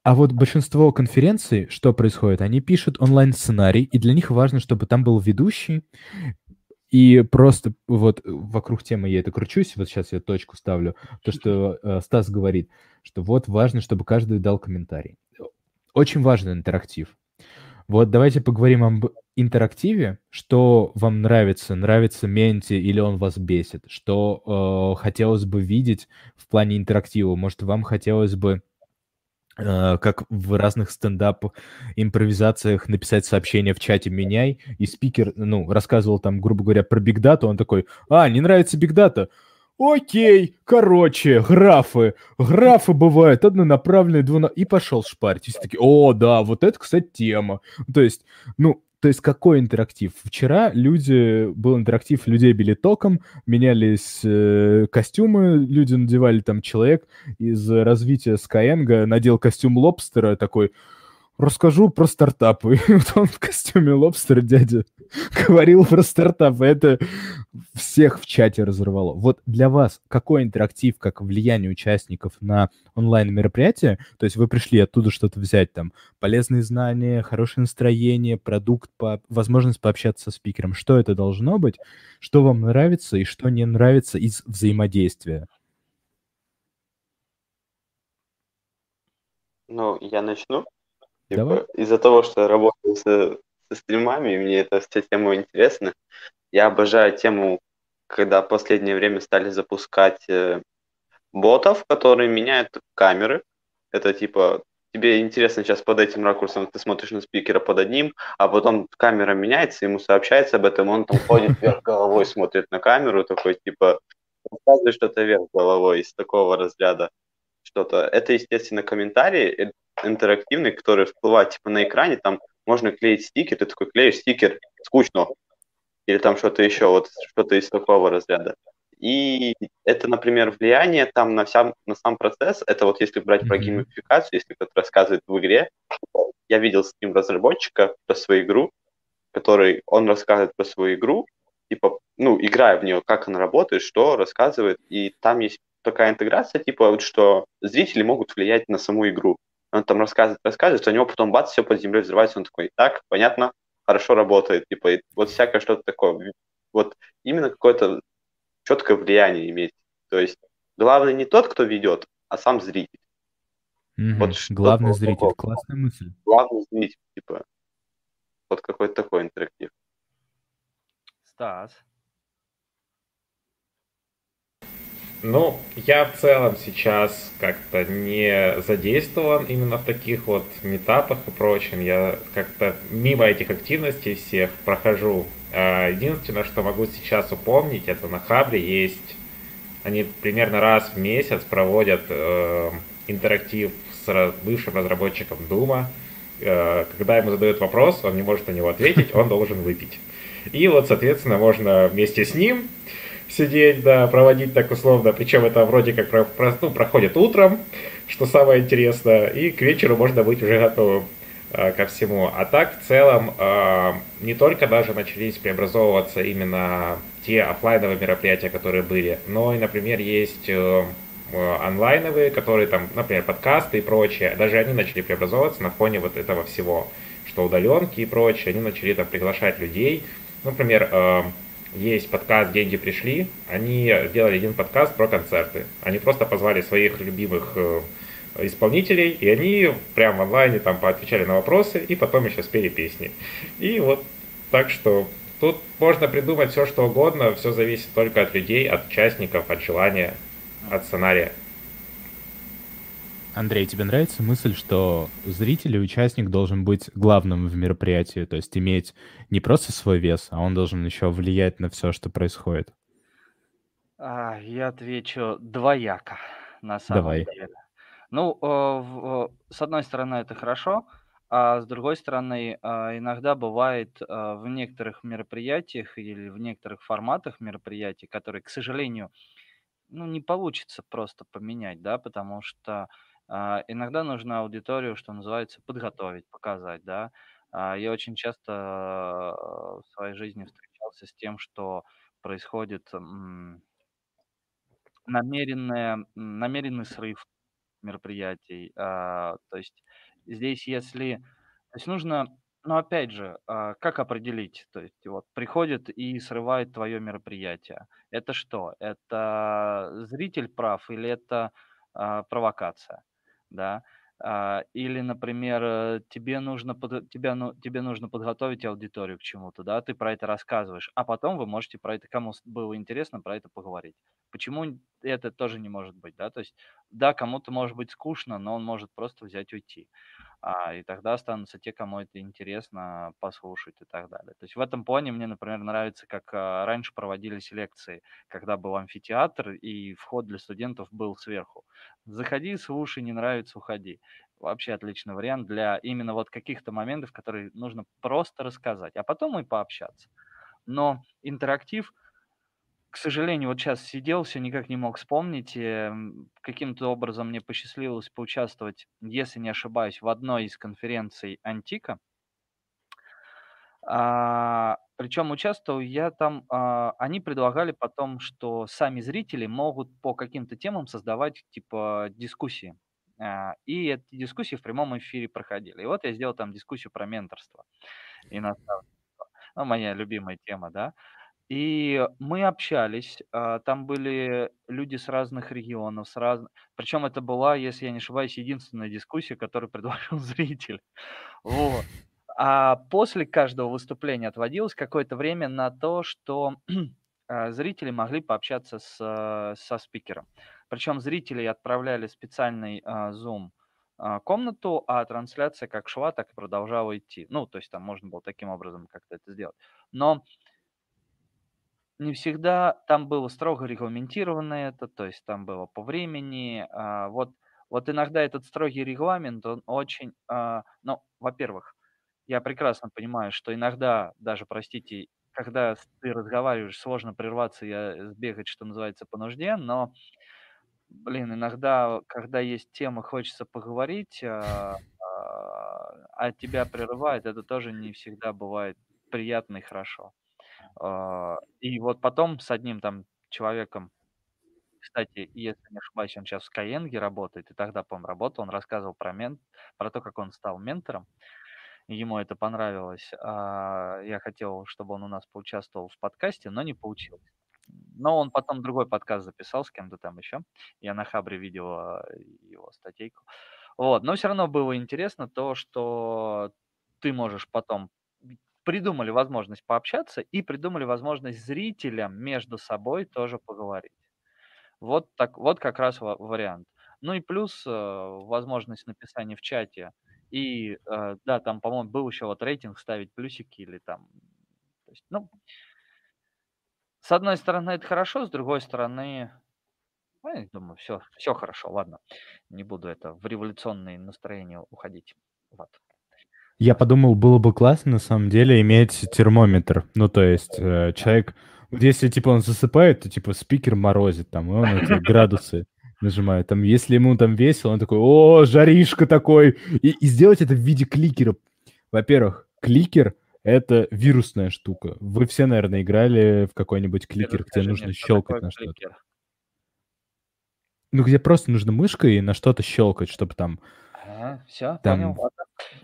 А вот большинство конференций, что происходит? Они пишут онлайн-сценарий, и для них важно, чтобы там был ведущий, и просто вот вокруг темы я это кручусь, вот сейчас я точку ставлю, то, что э, Стас говорит, что вот важно, чтобы каждый дал комментарий. Очень важный интерактив. Вот давайте поговорим об интерактиве, что вам нравится, нравится Менти или он вас бесит, что э, хотелось бы видеть в плане интерактива, может, вам хотелось бы как в разных стендап импровизациях написать сообщение в чате «меняй», и спикер, ну, рассказывал там, грубо говоря, про бигдату, он такой, а, не нравится бигдата? Окей, короче, графы. Графы бывают однонаправленные, двуна... И пошел шпарить. И все такие, о, да, вот это, кстати, тема. То есть, ну, то есть какой интерактив? Вчера люди, был интерактив, людей били током, менялись э, костюмы, люди надевали там человек из развития Skyeng, надел костюм лобстера, такой, расскажу про стартапы. <laughs> И вот он в костюме лобстера, дядя, <laughs> говорил про стартапы. Это всех в чате разорвало. Вот для вас какой интерактив, как влияние участников на онлайн-мероприятие? То есть вы пришли оттуда что-то взять, там, полезные знания, хорошее настроение, продукт, по... возможность пообщаться со спикером. Что это должно быть? Что вам нравится и что не нравится из взаимодействия? Ну, я начну. Типа, из-за того, что я работаю со, со стримами, мне эта вся тема интересна. Я обожаю тему, когда в последнее время стали запускать э, ботов, которые меняют камеры. Это типа тебе интересно сейчас под этим ракурсом, ты смотришь на спикера под одним, а потом камера меняется, ему сообщается об этом, он там ходит вверх головой, смотрит на камеру, такой типа рассказывает что-то вверх головой из такого разряда что-то. Это, естественно, комментарии, интерактивный, который всплывает типа на экране, там можно клеить стикер, ты такой клеишь стикер, скучно, или там что-то еще, вот что-то из такого разряда. И это, например, влияние там на, вся, на сам процесс, это вот если брать mm-hmm. про геймификацию, если кто-то рассказывает в игре, я видел стрим разработчика про свою игру, который, он рассказывает про свою игру, типа, ну, играя в нее, как она работает, что рассказывает, и там есть такая интеграция, типа, вот, что зрители могут влиять на саму игру он там рассказывает, рассказывает, у него потом бац, все под землей взрывается, он такой, так, понятно, хорошо работает, типа, и вот всякое что-то такое. Вот именно какое-то четкое влияние иметь. То есть главный не тот, кто ведет, а сам зритель. Mm-hmm. Вот главный зритель, такого. классная мысль. Главный зритель, типа, вот какой-то такой интерактив. Стас. Ну, я в целом сейчас как-то не задействован именно в таких вот метапах и прочем. Я как-то мимо этих активностей всех прохожу. А, единственное, что могу сейчас упомнить, это на Хабре есть... Они примерно раз в месяц проводят э, интерактив с бывшим разработчиком Дума. Э, когда ему задают вопрос, он не может на него ответить, он должен выпить. И вот, соответственно, можно вместе с ним сидеть, да, проводить так условно. Причем это вроде как про, про, ну, проходит утром, что самое интересное, и к вечеру можно быть уже готовым э, ко всему. А так, в целом, э, не только даже начались преобразовываться именно те офлайновые мероприятия, которые были, но и, например, есть э, онлайновые, которые там, например, подкасты и прочее, даже они начали преобразовываться на фоне вот этого всего, что удаленки и прочее, они начали там приглашать людей, например, э, есть подкаст «Деньги пришли». Они делали один подкаст про концерты. Они просто позвали своих любимых э, исполнителей, и они прямо в онлайне там поотвечали на вопросы, и потом еще спели песни. И вот так что тут можно придумать все, что угодно, все зависит только от людей, от участников, от желания, от сценария. Андрей, тебе нравится мысль, что зритель и участник должен быть главным в мероприятии, то есть иметь не просто свой вес, а он должен еще влиять на все, что происходит? А, я отвечу двояко, на самом Давай. деле. Ну, э, э, с одной стороны, это хорошо, а с другой стороны, а, иногда бывает в некоторых мероприятиях или в некоторых форматах мероприятий, которые, к сожалению, ну, не получится просто поменять, да, потому что а, иногда нужно аудиторию, что называется, подготовить, показать, да. А, я очень часто а, в своей жизни встречался с тем, что происходит м, намеренное, м, намеренный срыв мероприятий. А, то есть здесь, если... То есть нужно, ну, опять же, а, как определить? То есть вот приходит и срывает твое мероприятие. Это что? Это зритель прав или это а, провокация? Да? А, или, например, э, тебе нужно, тебя, ну, тебе нужно подготовить аудиторию к чему-то, да, ты про это рассказываешь, а потом вы можете про это, кому было интересно, про это поговорить. Почему это тоже не может быть, да, то есть, да, кому-то может быть скучно, но он может просто взять уйти. А, и тогда останутся те, кому это интересно послушать и так далее. То есть в этом плане мне, например, нравится, как а, раньше проводились лекции, когда был амфитеатр, и вход для студентов был сверху. Заходи, слушай, не нравится, уходи. Вообще отличный вариант для именно вот каких-то моментов, которые нужно просто рассказать, а потом и пообщаться. Но интерактив, к сожалению, вот сейчас сидел, все никак не мог вспомнить. Каким-то образом мне посчастливилось поучаствовать, если не ошибаюсь, в одной из конференций Антика. А, причем участвовал я там, а, они предлагали потом, что сами зрители могут по каким-то темам создавать типа дискуссии. А, и эти дискуссии в прямом эфире проходили. И вот я сделал там дискуссию про менторство и наставничество. Ну, моя любимая тема, да. И мы общались, а, там были люди с разных регионов, с разных... Причем это была, если я не ошибаюсь, единственная дискуссия, которую предложил <laughs> зритель. Вот. А после каждого выступления отводилось какое-то время на то, что <clears throat> а, зрители могли пообщаться с, со спикером. Причем зрители отправляли специальный а, Zoom а, комнату, а трансляция как шла, так и продолжала идти. Ну, то есть там можно было таким образом как-то это сделать. Но не всегда там было строго регламентировано это, то есть там было по времени. а, Вот, вот иногда этот строгий регламент, он очень, ну, во-первых, я прекрасно понимаю, что иногда даже, простите, когда ты разговариваешь, сложно прерваться и э, сбегать, что называется, по нужде, но, блин, иногда, когда есть тема, хочется поговорить, а а тебя прерывает, это тоже не всегда бывает приятно и хорошо. А, И вот потом с одним там человеком, кстати, если не ошибаюсь, он сейчас в Skyeng работает, и тогда, по-моему, работал, он рассказывал про, мен... про то, как он стал ментором, ему это понравилось. А, Я хотел, чтобы он у нас поучаствовал в подкасте, но не получилось. Но он потом другой подкаст записал с кем-то там еще. Я на Хабре видел а, его статейку. Вот, но все равно было интересно то, что ты можешь потом придумали возможность пообщаться и придумали возможность зрителям между собой тоже поговорить. Вот так, вот как раз ва- вариант. Ну и плюс э, возможность написания в чате. И э, да, там, по-моему, был еще вот рейтинг ставить плюсики или там. То есть, ну, с одной стороны, это хорошо, с другой стороны, ну, я думаю, все, все хорошо, ладно. Не буду это в революционные настроения уходить. Вот. Я подумал, было бы классно на самом деле иметь термометр. Ну, то есть э, человек, вот если типа он засыпает, то типа спикер морозит там, и он эти <laughs> градусы нажимает. Там, если ему там весело, он такой, о, жаришка такой. И, и сделать это в виде кликера. Во-первых, кликер — это вирусная штука. Вы все, наверное, играли в какой-нибудь кликер, где нужно что щелкать на что-то. Ну, где просто нужно мышкой на что-то щелкать, чтобы там... все, Там- понял.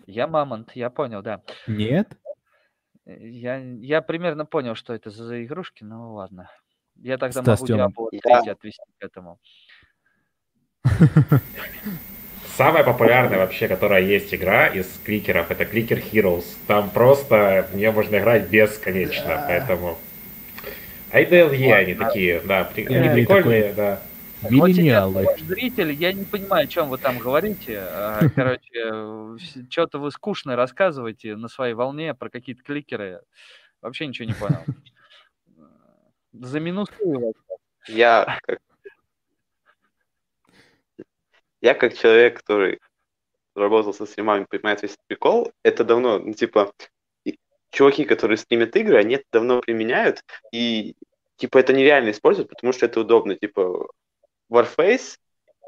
Я мамонт, я понял, да. Нет? Я, я примерно понял, что это за игрушки, ну ладно. Я тогда Стас, могу Тёма. Diablo Я- 3 отвести к этому. <laughs> самая популярная вообще, которая есть игра из кликеров, это Clicker Heroes. Там просто в нее можно играть бесконечно, да. поэтому... IDLE вот, они такие, да, при... они прикольные, такой... да. Миллениалы. Вот зритель, я не понимаю, о чем вы там говорите. А, <laughs> короче, что-то вы скучно рассказываете на своей волне про какие-то кликеры. Вообще ничего не понял. За минусую вас. Я как я как человек, который работал со стримами, понимает весь прикол, это давно, ну, типа, чуваки, которые стримят игры, они это давно применяют, и, типа, это нереально использовать, потому что это удобно, типа, Warface,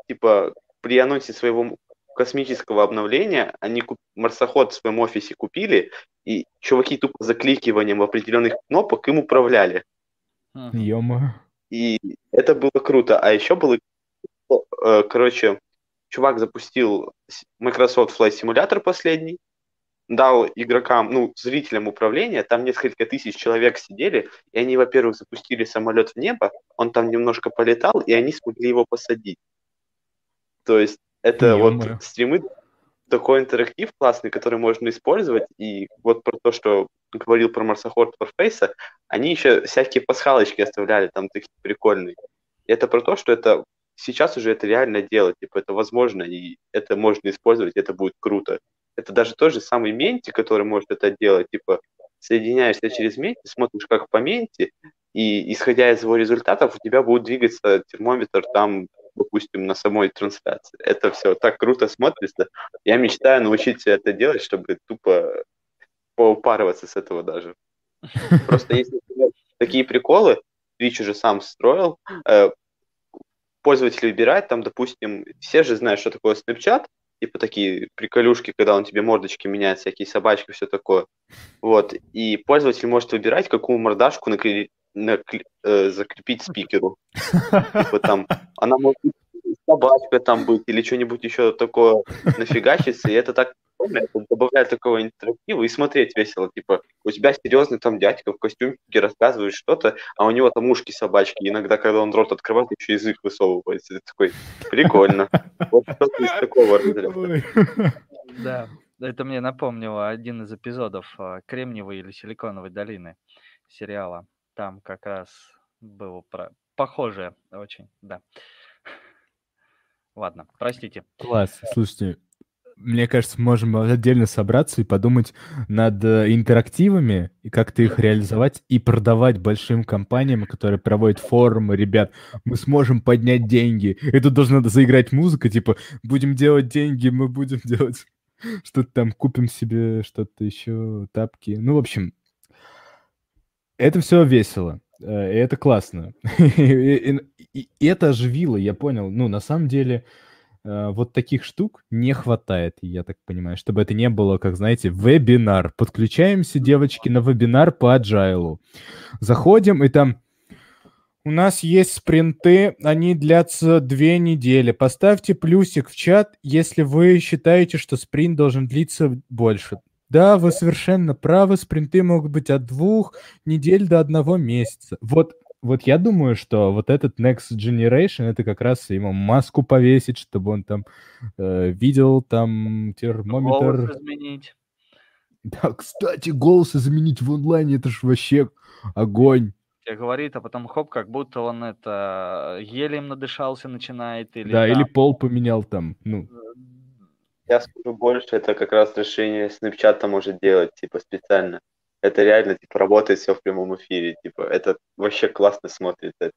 типа, при анонсе своего космического обновления, они куп... марсоход в своем офисе купили, и чуваки тупо закликиванием определенных кнопок им управляли. Ё-моё. И это было круто. А еще было, э, короче, чувак запустил Microsoft Flight Simulator последний, дал игрокам, ну, зрителям управления, там несколько тысяч человек сидели, и они, во-первых, запустили самолет в небо, он там немножко полетал, и они смогли его посадить. То есть это ё вот стримы, такой интерактив классный, который можно использовать, и вот про то, что говорил про марсоход Warface, они еще всякие пасхалочки оставляли там такие прикольные. И это про то, что это сейчас уже это реально делать, типа это возможно, и это можно использовать, это будет круто. Это даже тот же самый Менти, который может это делать, типа соединяешься через Менти, смотришь как по Менти, и исходя из его результатов у тебя будет двигаться термометр там, допустим, на самой трансляции. Это все так круто смотрится. Я мечтаю научиться это делать, чтобы тупо поупарываться с этого даже. Просто есть, такие приколы, Twitch уже сам строил, э, пользователь выбирает, там, допустим, все же знают, что такое Snapchat, типа такие приколюшки, когда он тебе мордочки меняет, всякие собачки, все такое. Вот. И пользователь может выбирать, какую мордашку накли... Накли... Э, закрепить спикеру. Типа там, она может собачка там быть или что-нибудь еще такое нафигачиться, и это так это добавляет такого интерактива и смотреть весело. Типа, у тебя серьезный там дядька в костюмчике рассказывает что-то, а у него там ушки собачки. Иногда, когда он рот открывает, еще язык высовывается. Это такой, прикольно. Вот что-то из такого Да, это мне напомнило один из эпизодов а, Кремниевой или Силиконовой долины сериала. Там как раз было про... похожее очень, да. <laughs> Ладно, простите. Класс. Слушайте, мне кажется, можем отдельно собраться и подумать над э, интерактивами и как-то их реализовать и продавать большим компаниям, которые проводят форумы. Ребят, мы сможем поднять деньги. И тут должна заиграть музыка, типа, будем делать деньги, мы будем <laughs> делать что-то там, купим себе что-то еще, тапки. Ну, в общем, это все весело. Э, и это классно. <laughs> и, это оживило, я понял. Ну, на самом деле, вот таких штук не хватает, я так понимаю, чтобы это не было, как, знаете, вебинар. Подключаемся, девочки, на вебинар по agile. Заходим, и там у нас есть спринты, они длятся две недели. Поставьте плюсик в чат, если вы считаете, что спринт должен длиться больше. Да, вы совершенно правы, спринты могут быть от двух недель до одного месяца. Вот вот я думаю, что вот этот Next Generation, это как раз ему маску повесить, чтобы он там э, видел там термометр. Голос изменить. <laughs> Да, кстати, голос изменить в онлайне, это ж вообще огонь. Я говорит, а потом хоп, как будто он это елем надышался начинает. Или да, там... или пол поменял там, ну. Я скажу больше, это как раз решение Snapchat может делать, типа, специально это реально, типа, работает все в прямом эфире, типа, это вообще классно смотрится,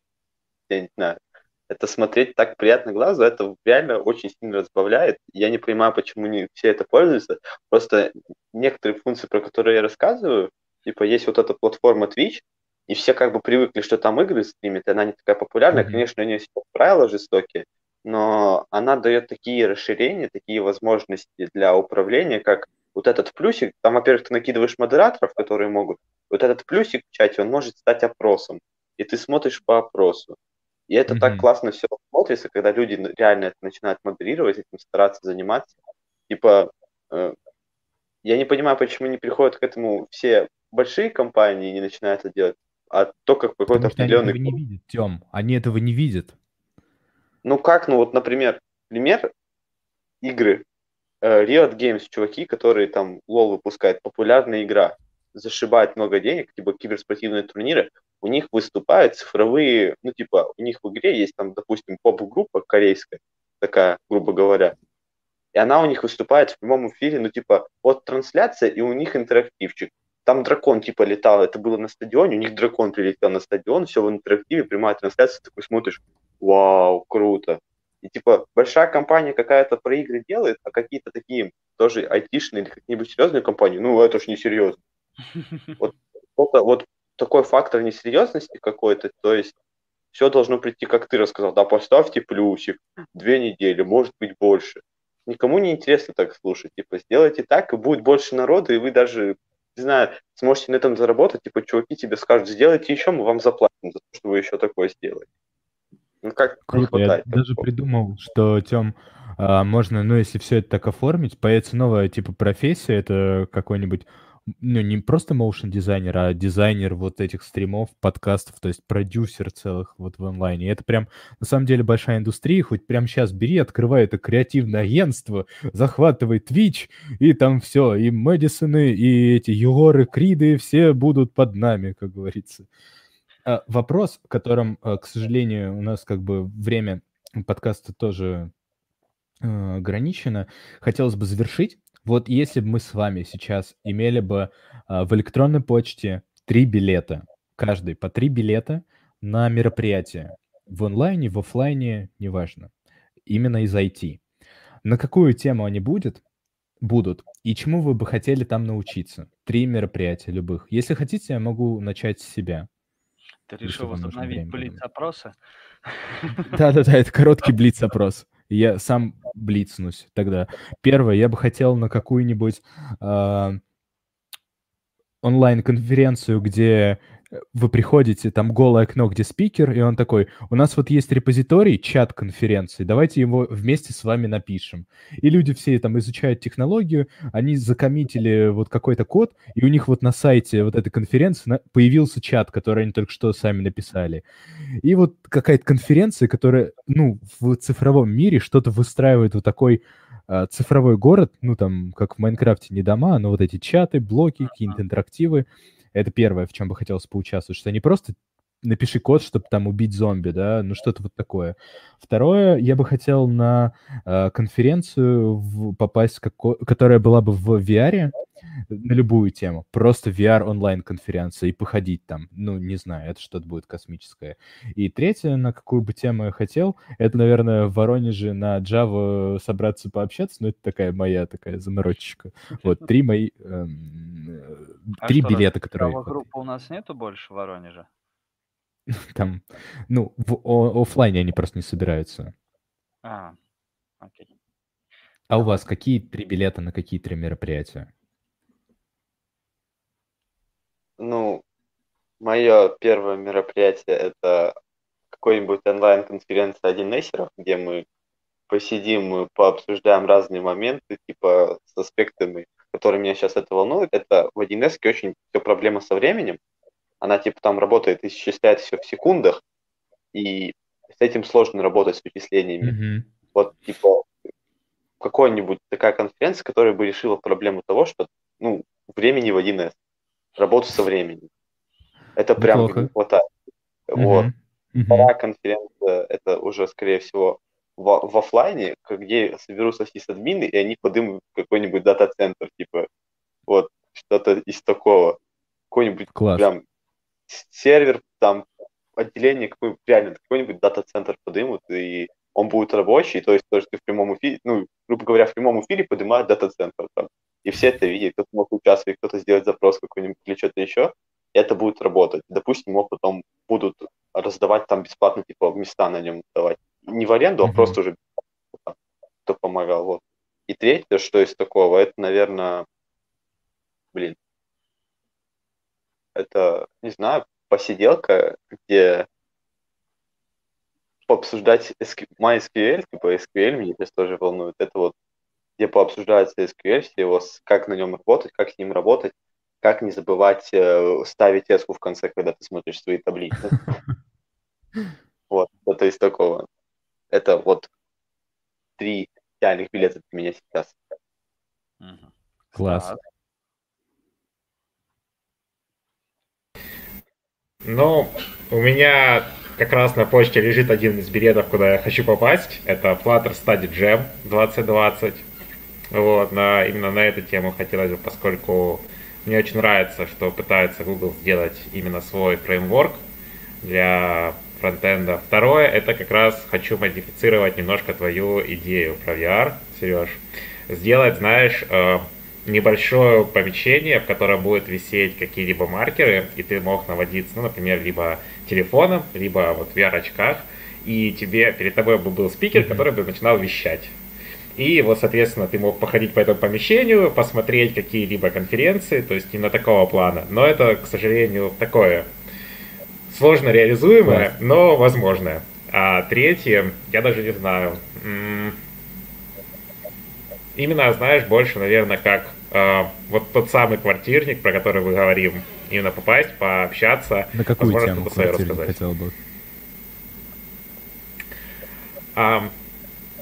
я не знаю, это смотреть так приятно глазу, это реально очень сильно разбавляет. Я не понимаю, почему не все это пользуются. Просто некоторые функции, про которые я рассказываю, типа есть вот эта платформа Twitch, и все как бы привыкли, что там игры стримят, и она не такая популярная. Конечно, у нее есть правила жестокие, но она дает такие расширения, такие возможности для управления, как вот этот плюсик, там, во-первых, ты накидываешь модераторов, которые могут, вот этот плюсик в чате, он может стать опросом, и ты смотришь по опросу. И это mm-hmm. так классно все смотрится, когда люди реально это начинают модерировать, этим стараться заниматься. Типа, э, я не понимаю, почему не приходят к этому все большие компании и не начинают это делать, а только какой-то определенный... Они этого не видят, Тем, они этого не видят. Ну как, ну вот, например, пример, игры. Э, Riot Games, чуваки, которые там LoL выпускают, популярная игра, зашибает много денег, типа киберспортивные турниры, у них выступают цифровые, ну, типа, у них в игре есть там, допустим, поп-группа корейская, такая, грубо говоря, и она у них выступает в прямом эфире, ну, типа, вот трансляция, и у них интерактивчик. Там дракон, типа, летал, это было на стадионе, у них дракон прилетел на стадион, все в интерактиве, прямая трансляция, такой смотришь, вау, круто. И, типа, большая компания какая-то про игры делает, а какие-то такие тоже айтишные или какие-нибудь серьезные компании, ну, это ж не серьезно. <laughs> Вот, вот такой фактор несерьезности какой-то, то есть все должно прийти, как ты рассказал, да, поставьте плюсик, две недели, может быть больше. Никому не интересно так слушать, типа, сделайте так, и будет больше народу, и вы даже, не знаю, сможете на этом заработать, типа, чуваки тебе скажут, сделайте еще, мы вам заплатим за то, что вы еще такое сделаете. Ну, как Круто, я даже придумал, что, Тем, а, можно, ну, если все это так оформить, появится новая, типа, профессия, это какой-нибудь ну, не просто motion дизайнер, а дизайнер вот этих стримов, подкастов, то есть продюсер целых вот в онлайне. И это прям, на самом деле, большая индустрия, хоть прям сейчас бери, открывай это креативное агентство, захватывай Twitch, и там все, и Мэдисоны, и эти Югоры, Криды, все будут под нами, как говорится. А вопрос, которым, э, к сожалению, у нас как бы время подкаста тоже э, ограничено, хотелось бы завершить. Вот если бы мы с вами сейчас имели бы а, в электронной почте три билета, каждый по три билета на мероприятие в онлайне, в офлайне, неважно, именно из IT. На какую тему они будут? Будут. И чему вы бы хотели там научиться? Три мероприятия любых. Если хотите, я могу начать с себя. Ты решил возобновить блиц-опросы? Да-да-да, это короткий <laughs> блиц-опрос я сам блицнусь тогда. Первое, я бы хотел на какую-нибудь э, онлайн-конференцию, где вы приходите, там голое окно, где спикер, и он такой, у нас вот есть репозиторий, чат конференции, давайте его вместе с вами напишем. И люди все там изучают технологию, они закоммитили вот какой-то код, и у них вот на сайте вот этой конференции появился чат, который они только что сами написали. И вот какая-то конференция, которая, ну, в цифровом мире что-то выстраивает вот такой а, цифровой город, ну, там, как в Майнкрафте не дома, но вот эти чаты, блоки, какие-то интерактивы. Это первое, в чем бы хотелось поучаствовать, что не просто напиши код, чтобы там убить зомби, да, ну что-то вот такое. Второе, я бы хотел на э, конференцию в, попасть, како, которая была бы в VR, на любую тему, просто VR онлайн-конференция и походить там, ну, не знаю, это что-то будет космическое. И третье, на какую бы тему я хотел, это, наверное, в Воронеже на Java собраться пообщаться, но это такая моя такая заморочечка. Вот, три мои, эм, а три билета, которые... группы у нас нету больше в Воронеже? <laughs> Там, ну, в офлайне они просто не собираются. А, окей. А у вас какие три билета на какие три мероприятия? Ну, мое первое мероприятие это какой-нибудь онлайн-конференция 1С, где мы посидим, мы пообсуждаем разные моменты, типа с аспектами, которые меня сейчас это волнуют. Это в 1С очень все проблема со временем. Она типа там работает и счисляет все в секундах, и с этим сложно работать с вычислениями. Mm-hmm. Вот типа какой-нибудь такая конференция, которая бы решила проблему того, что ну, времени в 1С работу со временем. Это прям не хватает. Mm-hmm. Вот. Mm-hmm. Вторая конференция, это уже, скорее всего, в, в офлайне, где соберутся админы, и они подымут какой-нибудь дата-центр, типа, вот, что-то из такого. Какой-нибудь Класс. прям сервер, там, отделение, какой, реально, какой-нибудь дата-центр подымут, и он будет рабочий, то есть то, что ты в прямом эфире, ну, грубо говоря, в прямом эфире поднимают дата-центр там, и все это видят, кто-то мог участвовать, кто-то сделать запрос какой-нибудь или что-то еще, и это будет работать. Допустим, его потом будут раздавать там бесплатно, типа, места на нем давать. Не в аренду, mm-hmm. а просто уже кто помогал. Вот. И третье, что из такого, это, наверное, блин, это, не знаю, посиделка, где пообсуждать MySQL, типа SQL меня сейчас тоже волнует. Это вот где пообсуждается SQL, все его, как на нем работать, как с ним работать, как не забывать э, ставить эску в конце, когда ты смотришь свои таблицы. <laughs> Вот, это из такого. Это вот три идеальных билетов для меня сейчас. Класс. Ну, у меня как раз на почте лежит один из билетов, куда я хочу попасть. Это Flutter Study Jam 2020. Вот, на, именно на эту тему хотелось бы, поскольку мне очень нравится, что пытается Google сделать именно свой фреймворк для фронтенда. Второе, это как раз хочу модифицировать немножко твою идею про VR, Сереж. Сделать, знаешь, э, небольшое помещение, в котором будут висеть какие-либо маркеры, и ты мог наводиться, ну, например, либо телефоном, либо вот в VR-очках, и тебе перед тобой бы был спикер, который бы начинал вещать. И вот, соответственно, ты мог походить по этому помещению, посмотреть какие-либо конференции, то есть именно такого плана. Но это, к сожалению, такое сложно реализуемое, но возможное. А третье, я даже не знаю. Именно, знаешь, больше, наверное, как вот тот самый квартирник, про который мы говорим, именно попасть, пообщаться. На какую возможно, тему квартирник хотел бы? А,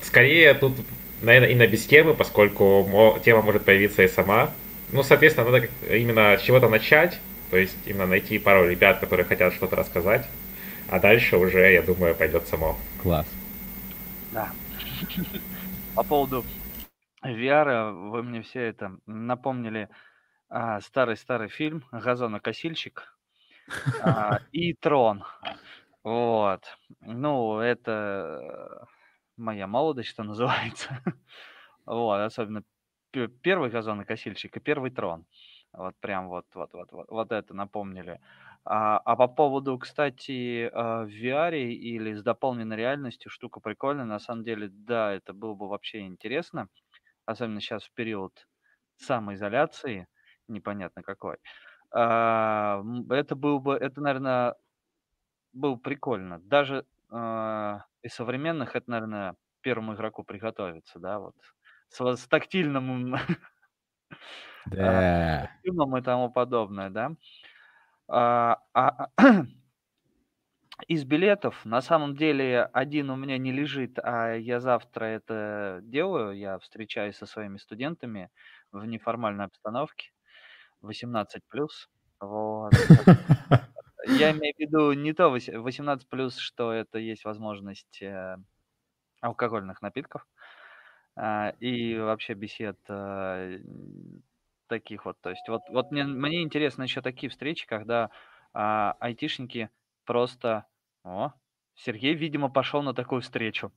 скорее тут наверное, именно без темы, поскольку тема может появиться и сама. Ну, соответственно, надо именно с чего-то начать, то есть именно найти пару ребят, которые хотят что-то рассказать, а дальше уже, я думаю, пойдет само. Класс. Да. <laughs> По поводу VR, вы мне все это напомнили а, старый-старый фильм «Газонокосильщик» а, <laughs> и «Трон». Вот. Ну, это моя молодость, что называется. <laughs> вот, особенно первый газонокосильщик и первый трон. Вот прям вот, вот, вот, вот, вот это напомнили. А, а по поводу, кстати, а, в VR или с дополненной реальностью штука прикольная. На самом деле, да, это было бы вообще интересно. Особенно сейчас в период самоизоляции, непонятно какой. А, это был бы, это, наверное, было прикольно. Даже а, из современных это, наверное, первому игроку приготовиться, да, вот с, с тактильным <laughs> да. и тому подобное, да. А, а, <clears throat> из билетов, на самом деле, один у меня не лежит, а я завтра это делаю. Я встречаюсь со своими студентами в неформальной обстановке, 18+. Вот. <laughs> Я имею в виду не то 18 плюс, что это есть возможность э, алкогольных напитков а, и вообще бесед э, таких вот. То есть вот, вот мне, мне интересно еще такие встречи, когда а, айтишники просто... О, Сергей, видимо, пошел на такую встречу.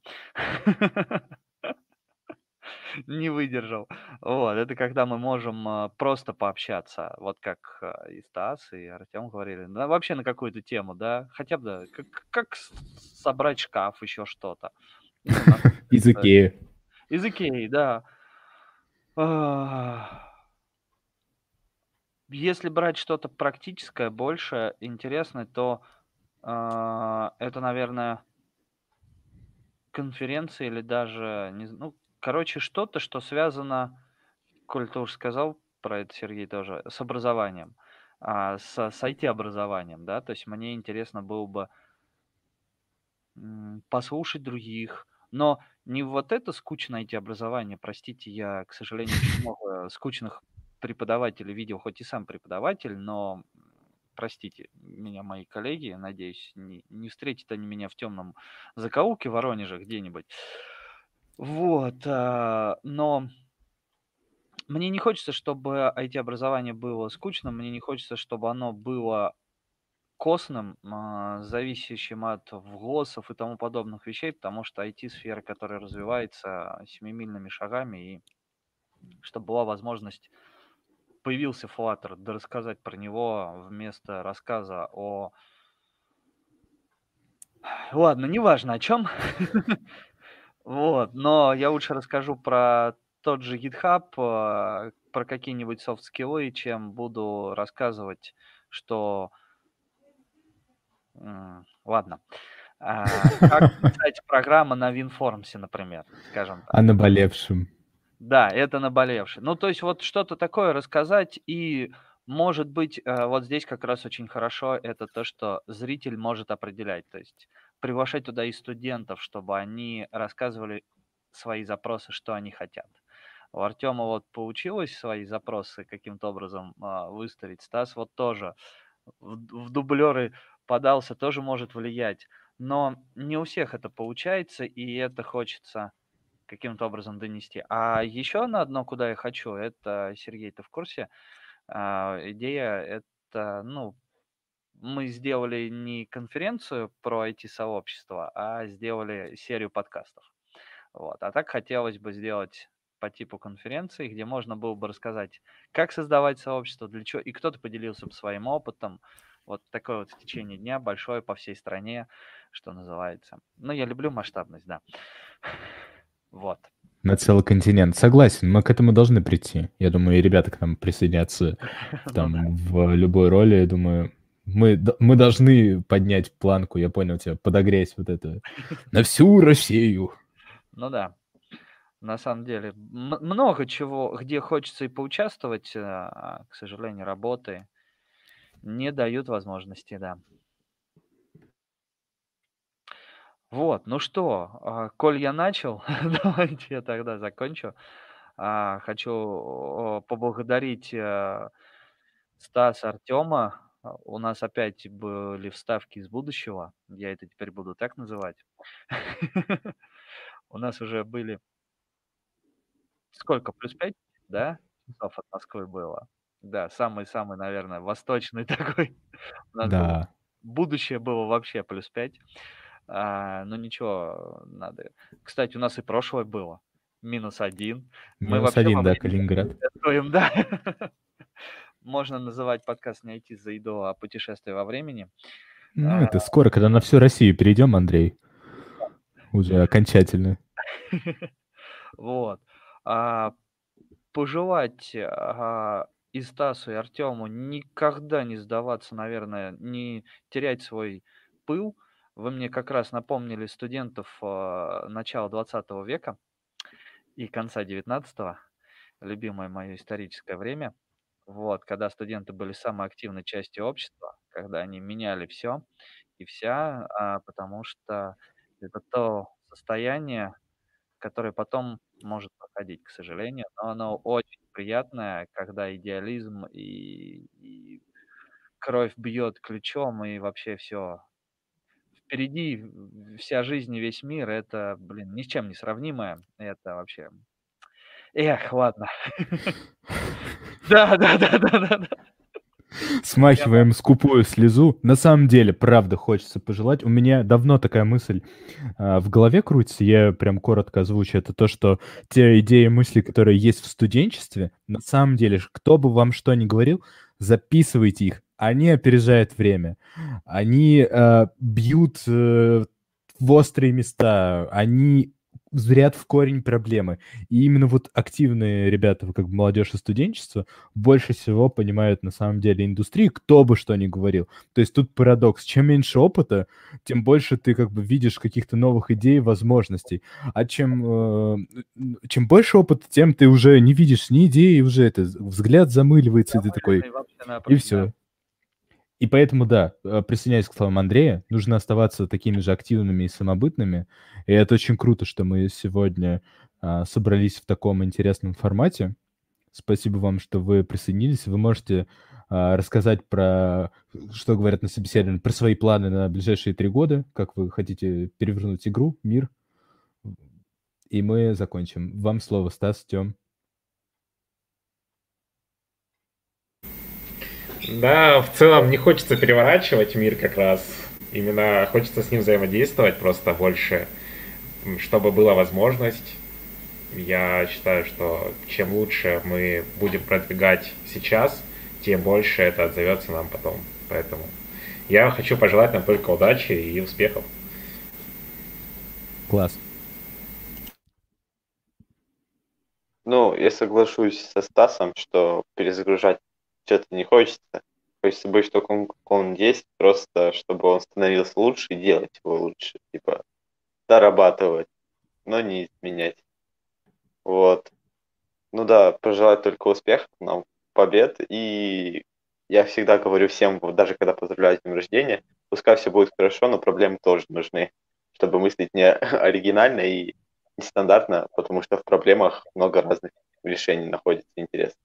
не выдержал. Вот, это когда мы можем а, просто пообщаться, вот как а, и Стас, и Артем говорили, да, вообще на какую-то тему, да, хотя бы, как, как собрать шкаф, еще что-то. <laughs> Из Икеи. Из Икеи, да. Если брать что-то практическое, больше интересное, то это, наверное, конференции или даже, не, ну, Короче, что-то, что связано, коль ты уж сказал про это, Сергей, тоже, с образованием, а, с, с IT-образованием, да, то есть мне интересно было бы послушать других, но не вот это скучное IT-образование, простите, я, к сожалению, очень много скучных преподавателей видел, хоть и сам преподаватель, но простите меня, мои коллеги, надеюсь, не, не встретят они меня в темном закоулке Воронеже где-нибудь. Вот, а, но мне не хочется, чтобы IT-образование было скучным, мне не хочется, чтобы оно было костным, а, зависящим от вглосов и тому подобных вещей, потому что IT-сфера, которая развивается семимильными шагами, и чтобы была возможность, появился Flutter, да рассказать про него вместо рассказа о... Ладно, неважно о чем. <laughs> Вот, но я лучше расскажу про тот же GitHub, а, про какие-нибудь софт-скиллы, чем буду рассказывать, что... Ладно. А, как <laughs> писать программа на WinForms, например, скажем так. О наболевшем. Да, это наболевший. Ну, то есть вот что-то такое рассказать и может быть, э, вот здесь как раз очень хорошо это то, что зритель может определять. То есть приглашать туда и студентов, чтобы они рассказывали свои запросы, что они хотят. У Артема вот получилось свои запросы каким-то образом а, выставить. Стас вот тоже в, в дублеры подался, тоже может влиять. Но не у всех это получается, и это хочется каким-то образом донести. А еще на одно, куда я хочу, это, Сергей, ты в курсе? А, идея это, ну, мы сделали не конференцию про IT-сообщество, а сделали серию подкастов. Вот. А так хотелось бы сделать по типу конференции, где можно было бы рассказать, как создавать сообщество, для чего, и кто-то поделился бы своим опытом. Вот такое вот в течение дня большое по всей стране, что называется. Ну, я люблю масштабность, да. Вот. На целый континент. Согласен, мы к этому должны прийти. Я думаю, и ребята к нам присоединятся <laughs> ну там в любой роли. Я думаю, мы, мы должны поднять планку, я понял тебя, подогреть вот это <laughs> на всю Россию. Ну да. На самом деле, много чего, где хочется и поучаствовать, а, к сожалению, работы не дают возможности, да. Вот, ну что, а, коль я начал, <laughs> давайте я тогда закончу. А, хочу поблагодарить э, Стаса Артема. У нас опять были вставки из будущего. Я это теперь буду так называть. <laughs> У нас уже были сколько, плюс 5, да, часов от Москвы было? Да, самый-самый, наверное, восточный <laughs> такой. Да. будущее было вообще плюс 5. А, ну ничего, надо. Кстати, у нас и прошлое было. Минус один. Мы Минус вообще один, да, Калининград. путешествуем, да. <laughs> Можно называть подкаст «Не идти за еду», а путешествие во времени. Ну, А, это скоро, когда на всю Россию перейдем, Андрей, уже окончательно. <laughs> Вот. А, пожелать а, и Стасу, и Артему никогда не сдаваться, наверное, не терять свой пыл. Вы мне как раз напомнили студентов а, начала 20 века и конца 19 любимое мое историческое время. Вот, когда студенты были самой активной частью общества, когда они меняли все и вся, а, потому что это то состояние, которое потом может проходить, к сожалению, но оно очень приятное, когда идеализм и, и кровь бьет ключом, и вообще все впереди вся жизнь и весь мир, это, блин, ни с чем не сравнимое. Это вообще... Эх, ладно. <laughs> Да, да, да, да, да, Смахиваем скупую слезу. На самом деле, правда, хочется пожелать. У меня давно такая мысль а, в голове крутится. Я прям коротко озвучу. Это то, что те идеи, мысли, которые есть в студенчестве, на самом деле, кто бы вам что ни говорил, записывайте их. Они опережают время. Они а, бьют э, в острые места. Они зрят в корень проблемы. И именно вот активные ребята, как бы молодежь и студенчество, больше всего понимают на самом деле индустрию, кто бы что ни говорил. То есть тут парадокс. Чем меньше опыта, тем больше ты как бы видишь каких-то новых идей, возможностей. А чем, э, чем больше опыта, тем ты уже не видишь ни идеи, уже это взгляд замыливается, и ты такой, и все. И поэтому, да, э, присоединяюсь к словам Андрея, нужно оставаться такими же активными и самобытными. И это очень круто, что мы сегодня а, собрались в таком интересном формате. Спасибо вам, что вы присоединились. Вы можете а, рассказать про, что говорят на собеседовании, про свои планы на ближайшие три года, как вы хотите перевернуть игру, мир. И мы закончим. Вам слово, Стас, Тем. Да, в целом не хочется переворачивать мир как раз. Именно хочется с ним взаимодействовать просто больше, чтобы была возможность. Я считаю, что чем лучше мы будем продвигать сейчас, тем больше это отзовется нам потом. Поэтому я хочу пожелать нам только удачи и успехов. Класс. Ну, я соглашусь со Стасом, что перезагружать что-то не хочется. Хочется быть в таком, он есть, просто чтобы он становился лучше и делать его лучше. Типа, дорабатывать, но не изменять. Вот. Ну да, пожелать только успехов нам, побед. И я всегда говорю всем, даже когда поздравляю с днем рождения, пускай все будет хорошо, но проблемы тоже нужны, чтобы мыслить не <laughs> оригинально и нестандартно, потому что в проблемах много разных решений находится интересно.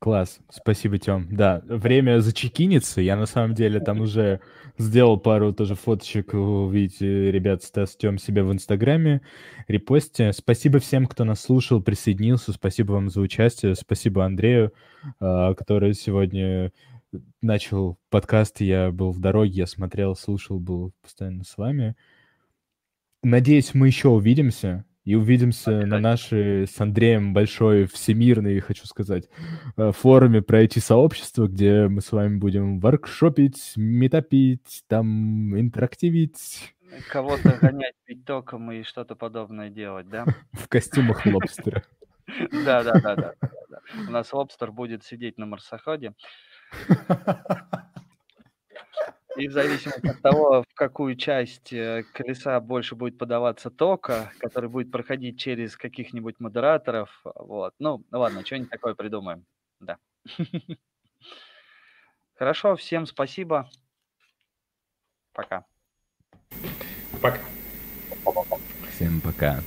Класс, спасибо, Тём. Да, время зачекиниться. Я на самом деле там уже сделал пару тоже фоточек. Увидите, ребят, Стас Тём себя в Инстаграме. Репосте. Спасибо всем, кто нас слушал, присоединился. Спасибо вам за участие. Спасибо Андрею, а, который сегодня начал подкаст. Я был в дороге, я смотрел, слушал, был постоянно с вами. Надеюсь, мы еще увидимся. И увидимся на нашей с Андреем большой всемирной, хочу сказать, э, форуме про IT-сообщество, где мы с вами будем воркшопить, метапить, там интерактивить. Кого-то гонять пить током и что-то подобное делать, да? <laughs> В костюмах лобстера. <laughs> Да, да, да, да. У нас лобстер будет сидеть на марсоходе. <laughs> И в зависимости от того, в какую часть э, колеса больше будет подаваться тока, который будет проходить через каких-нибудь модераторов. Вот. Ну, ладно, что-нибудь такое придумаем. Да. <laughs> Хорошо, всем спасибо. Пока. Пока. Всем пока.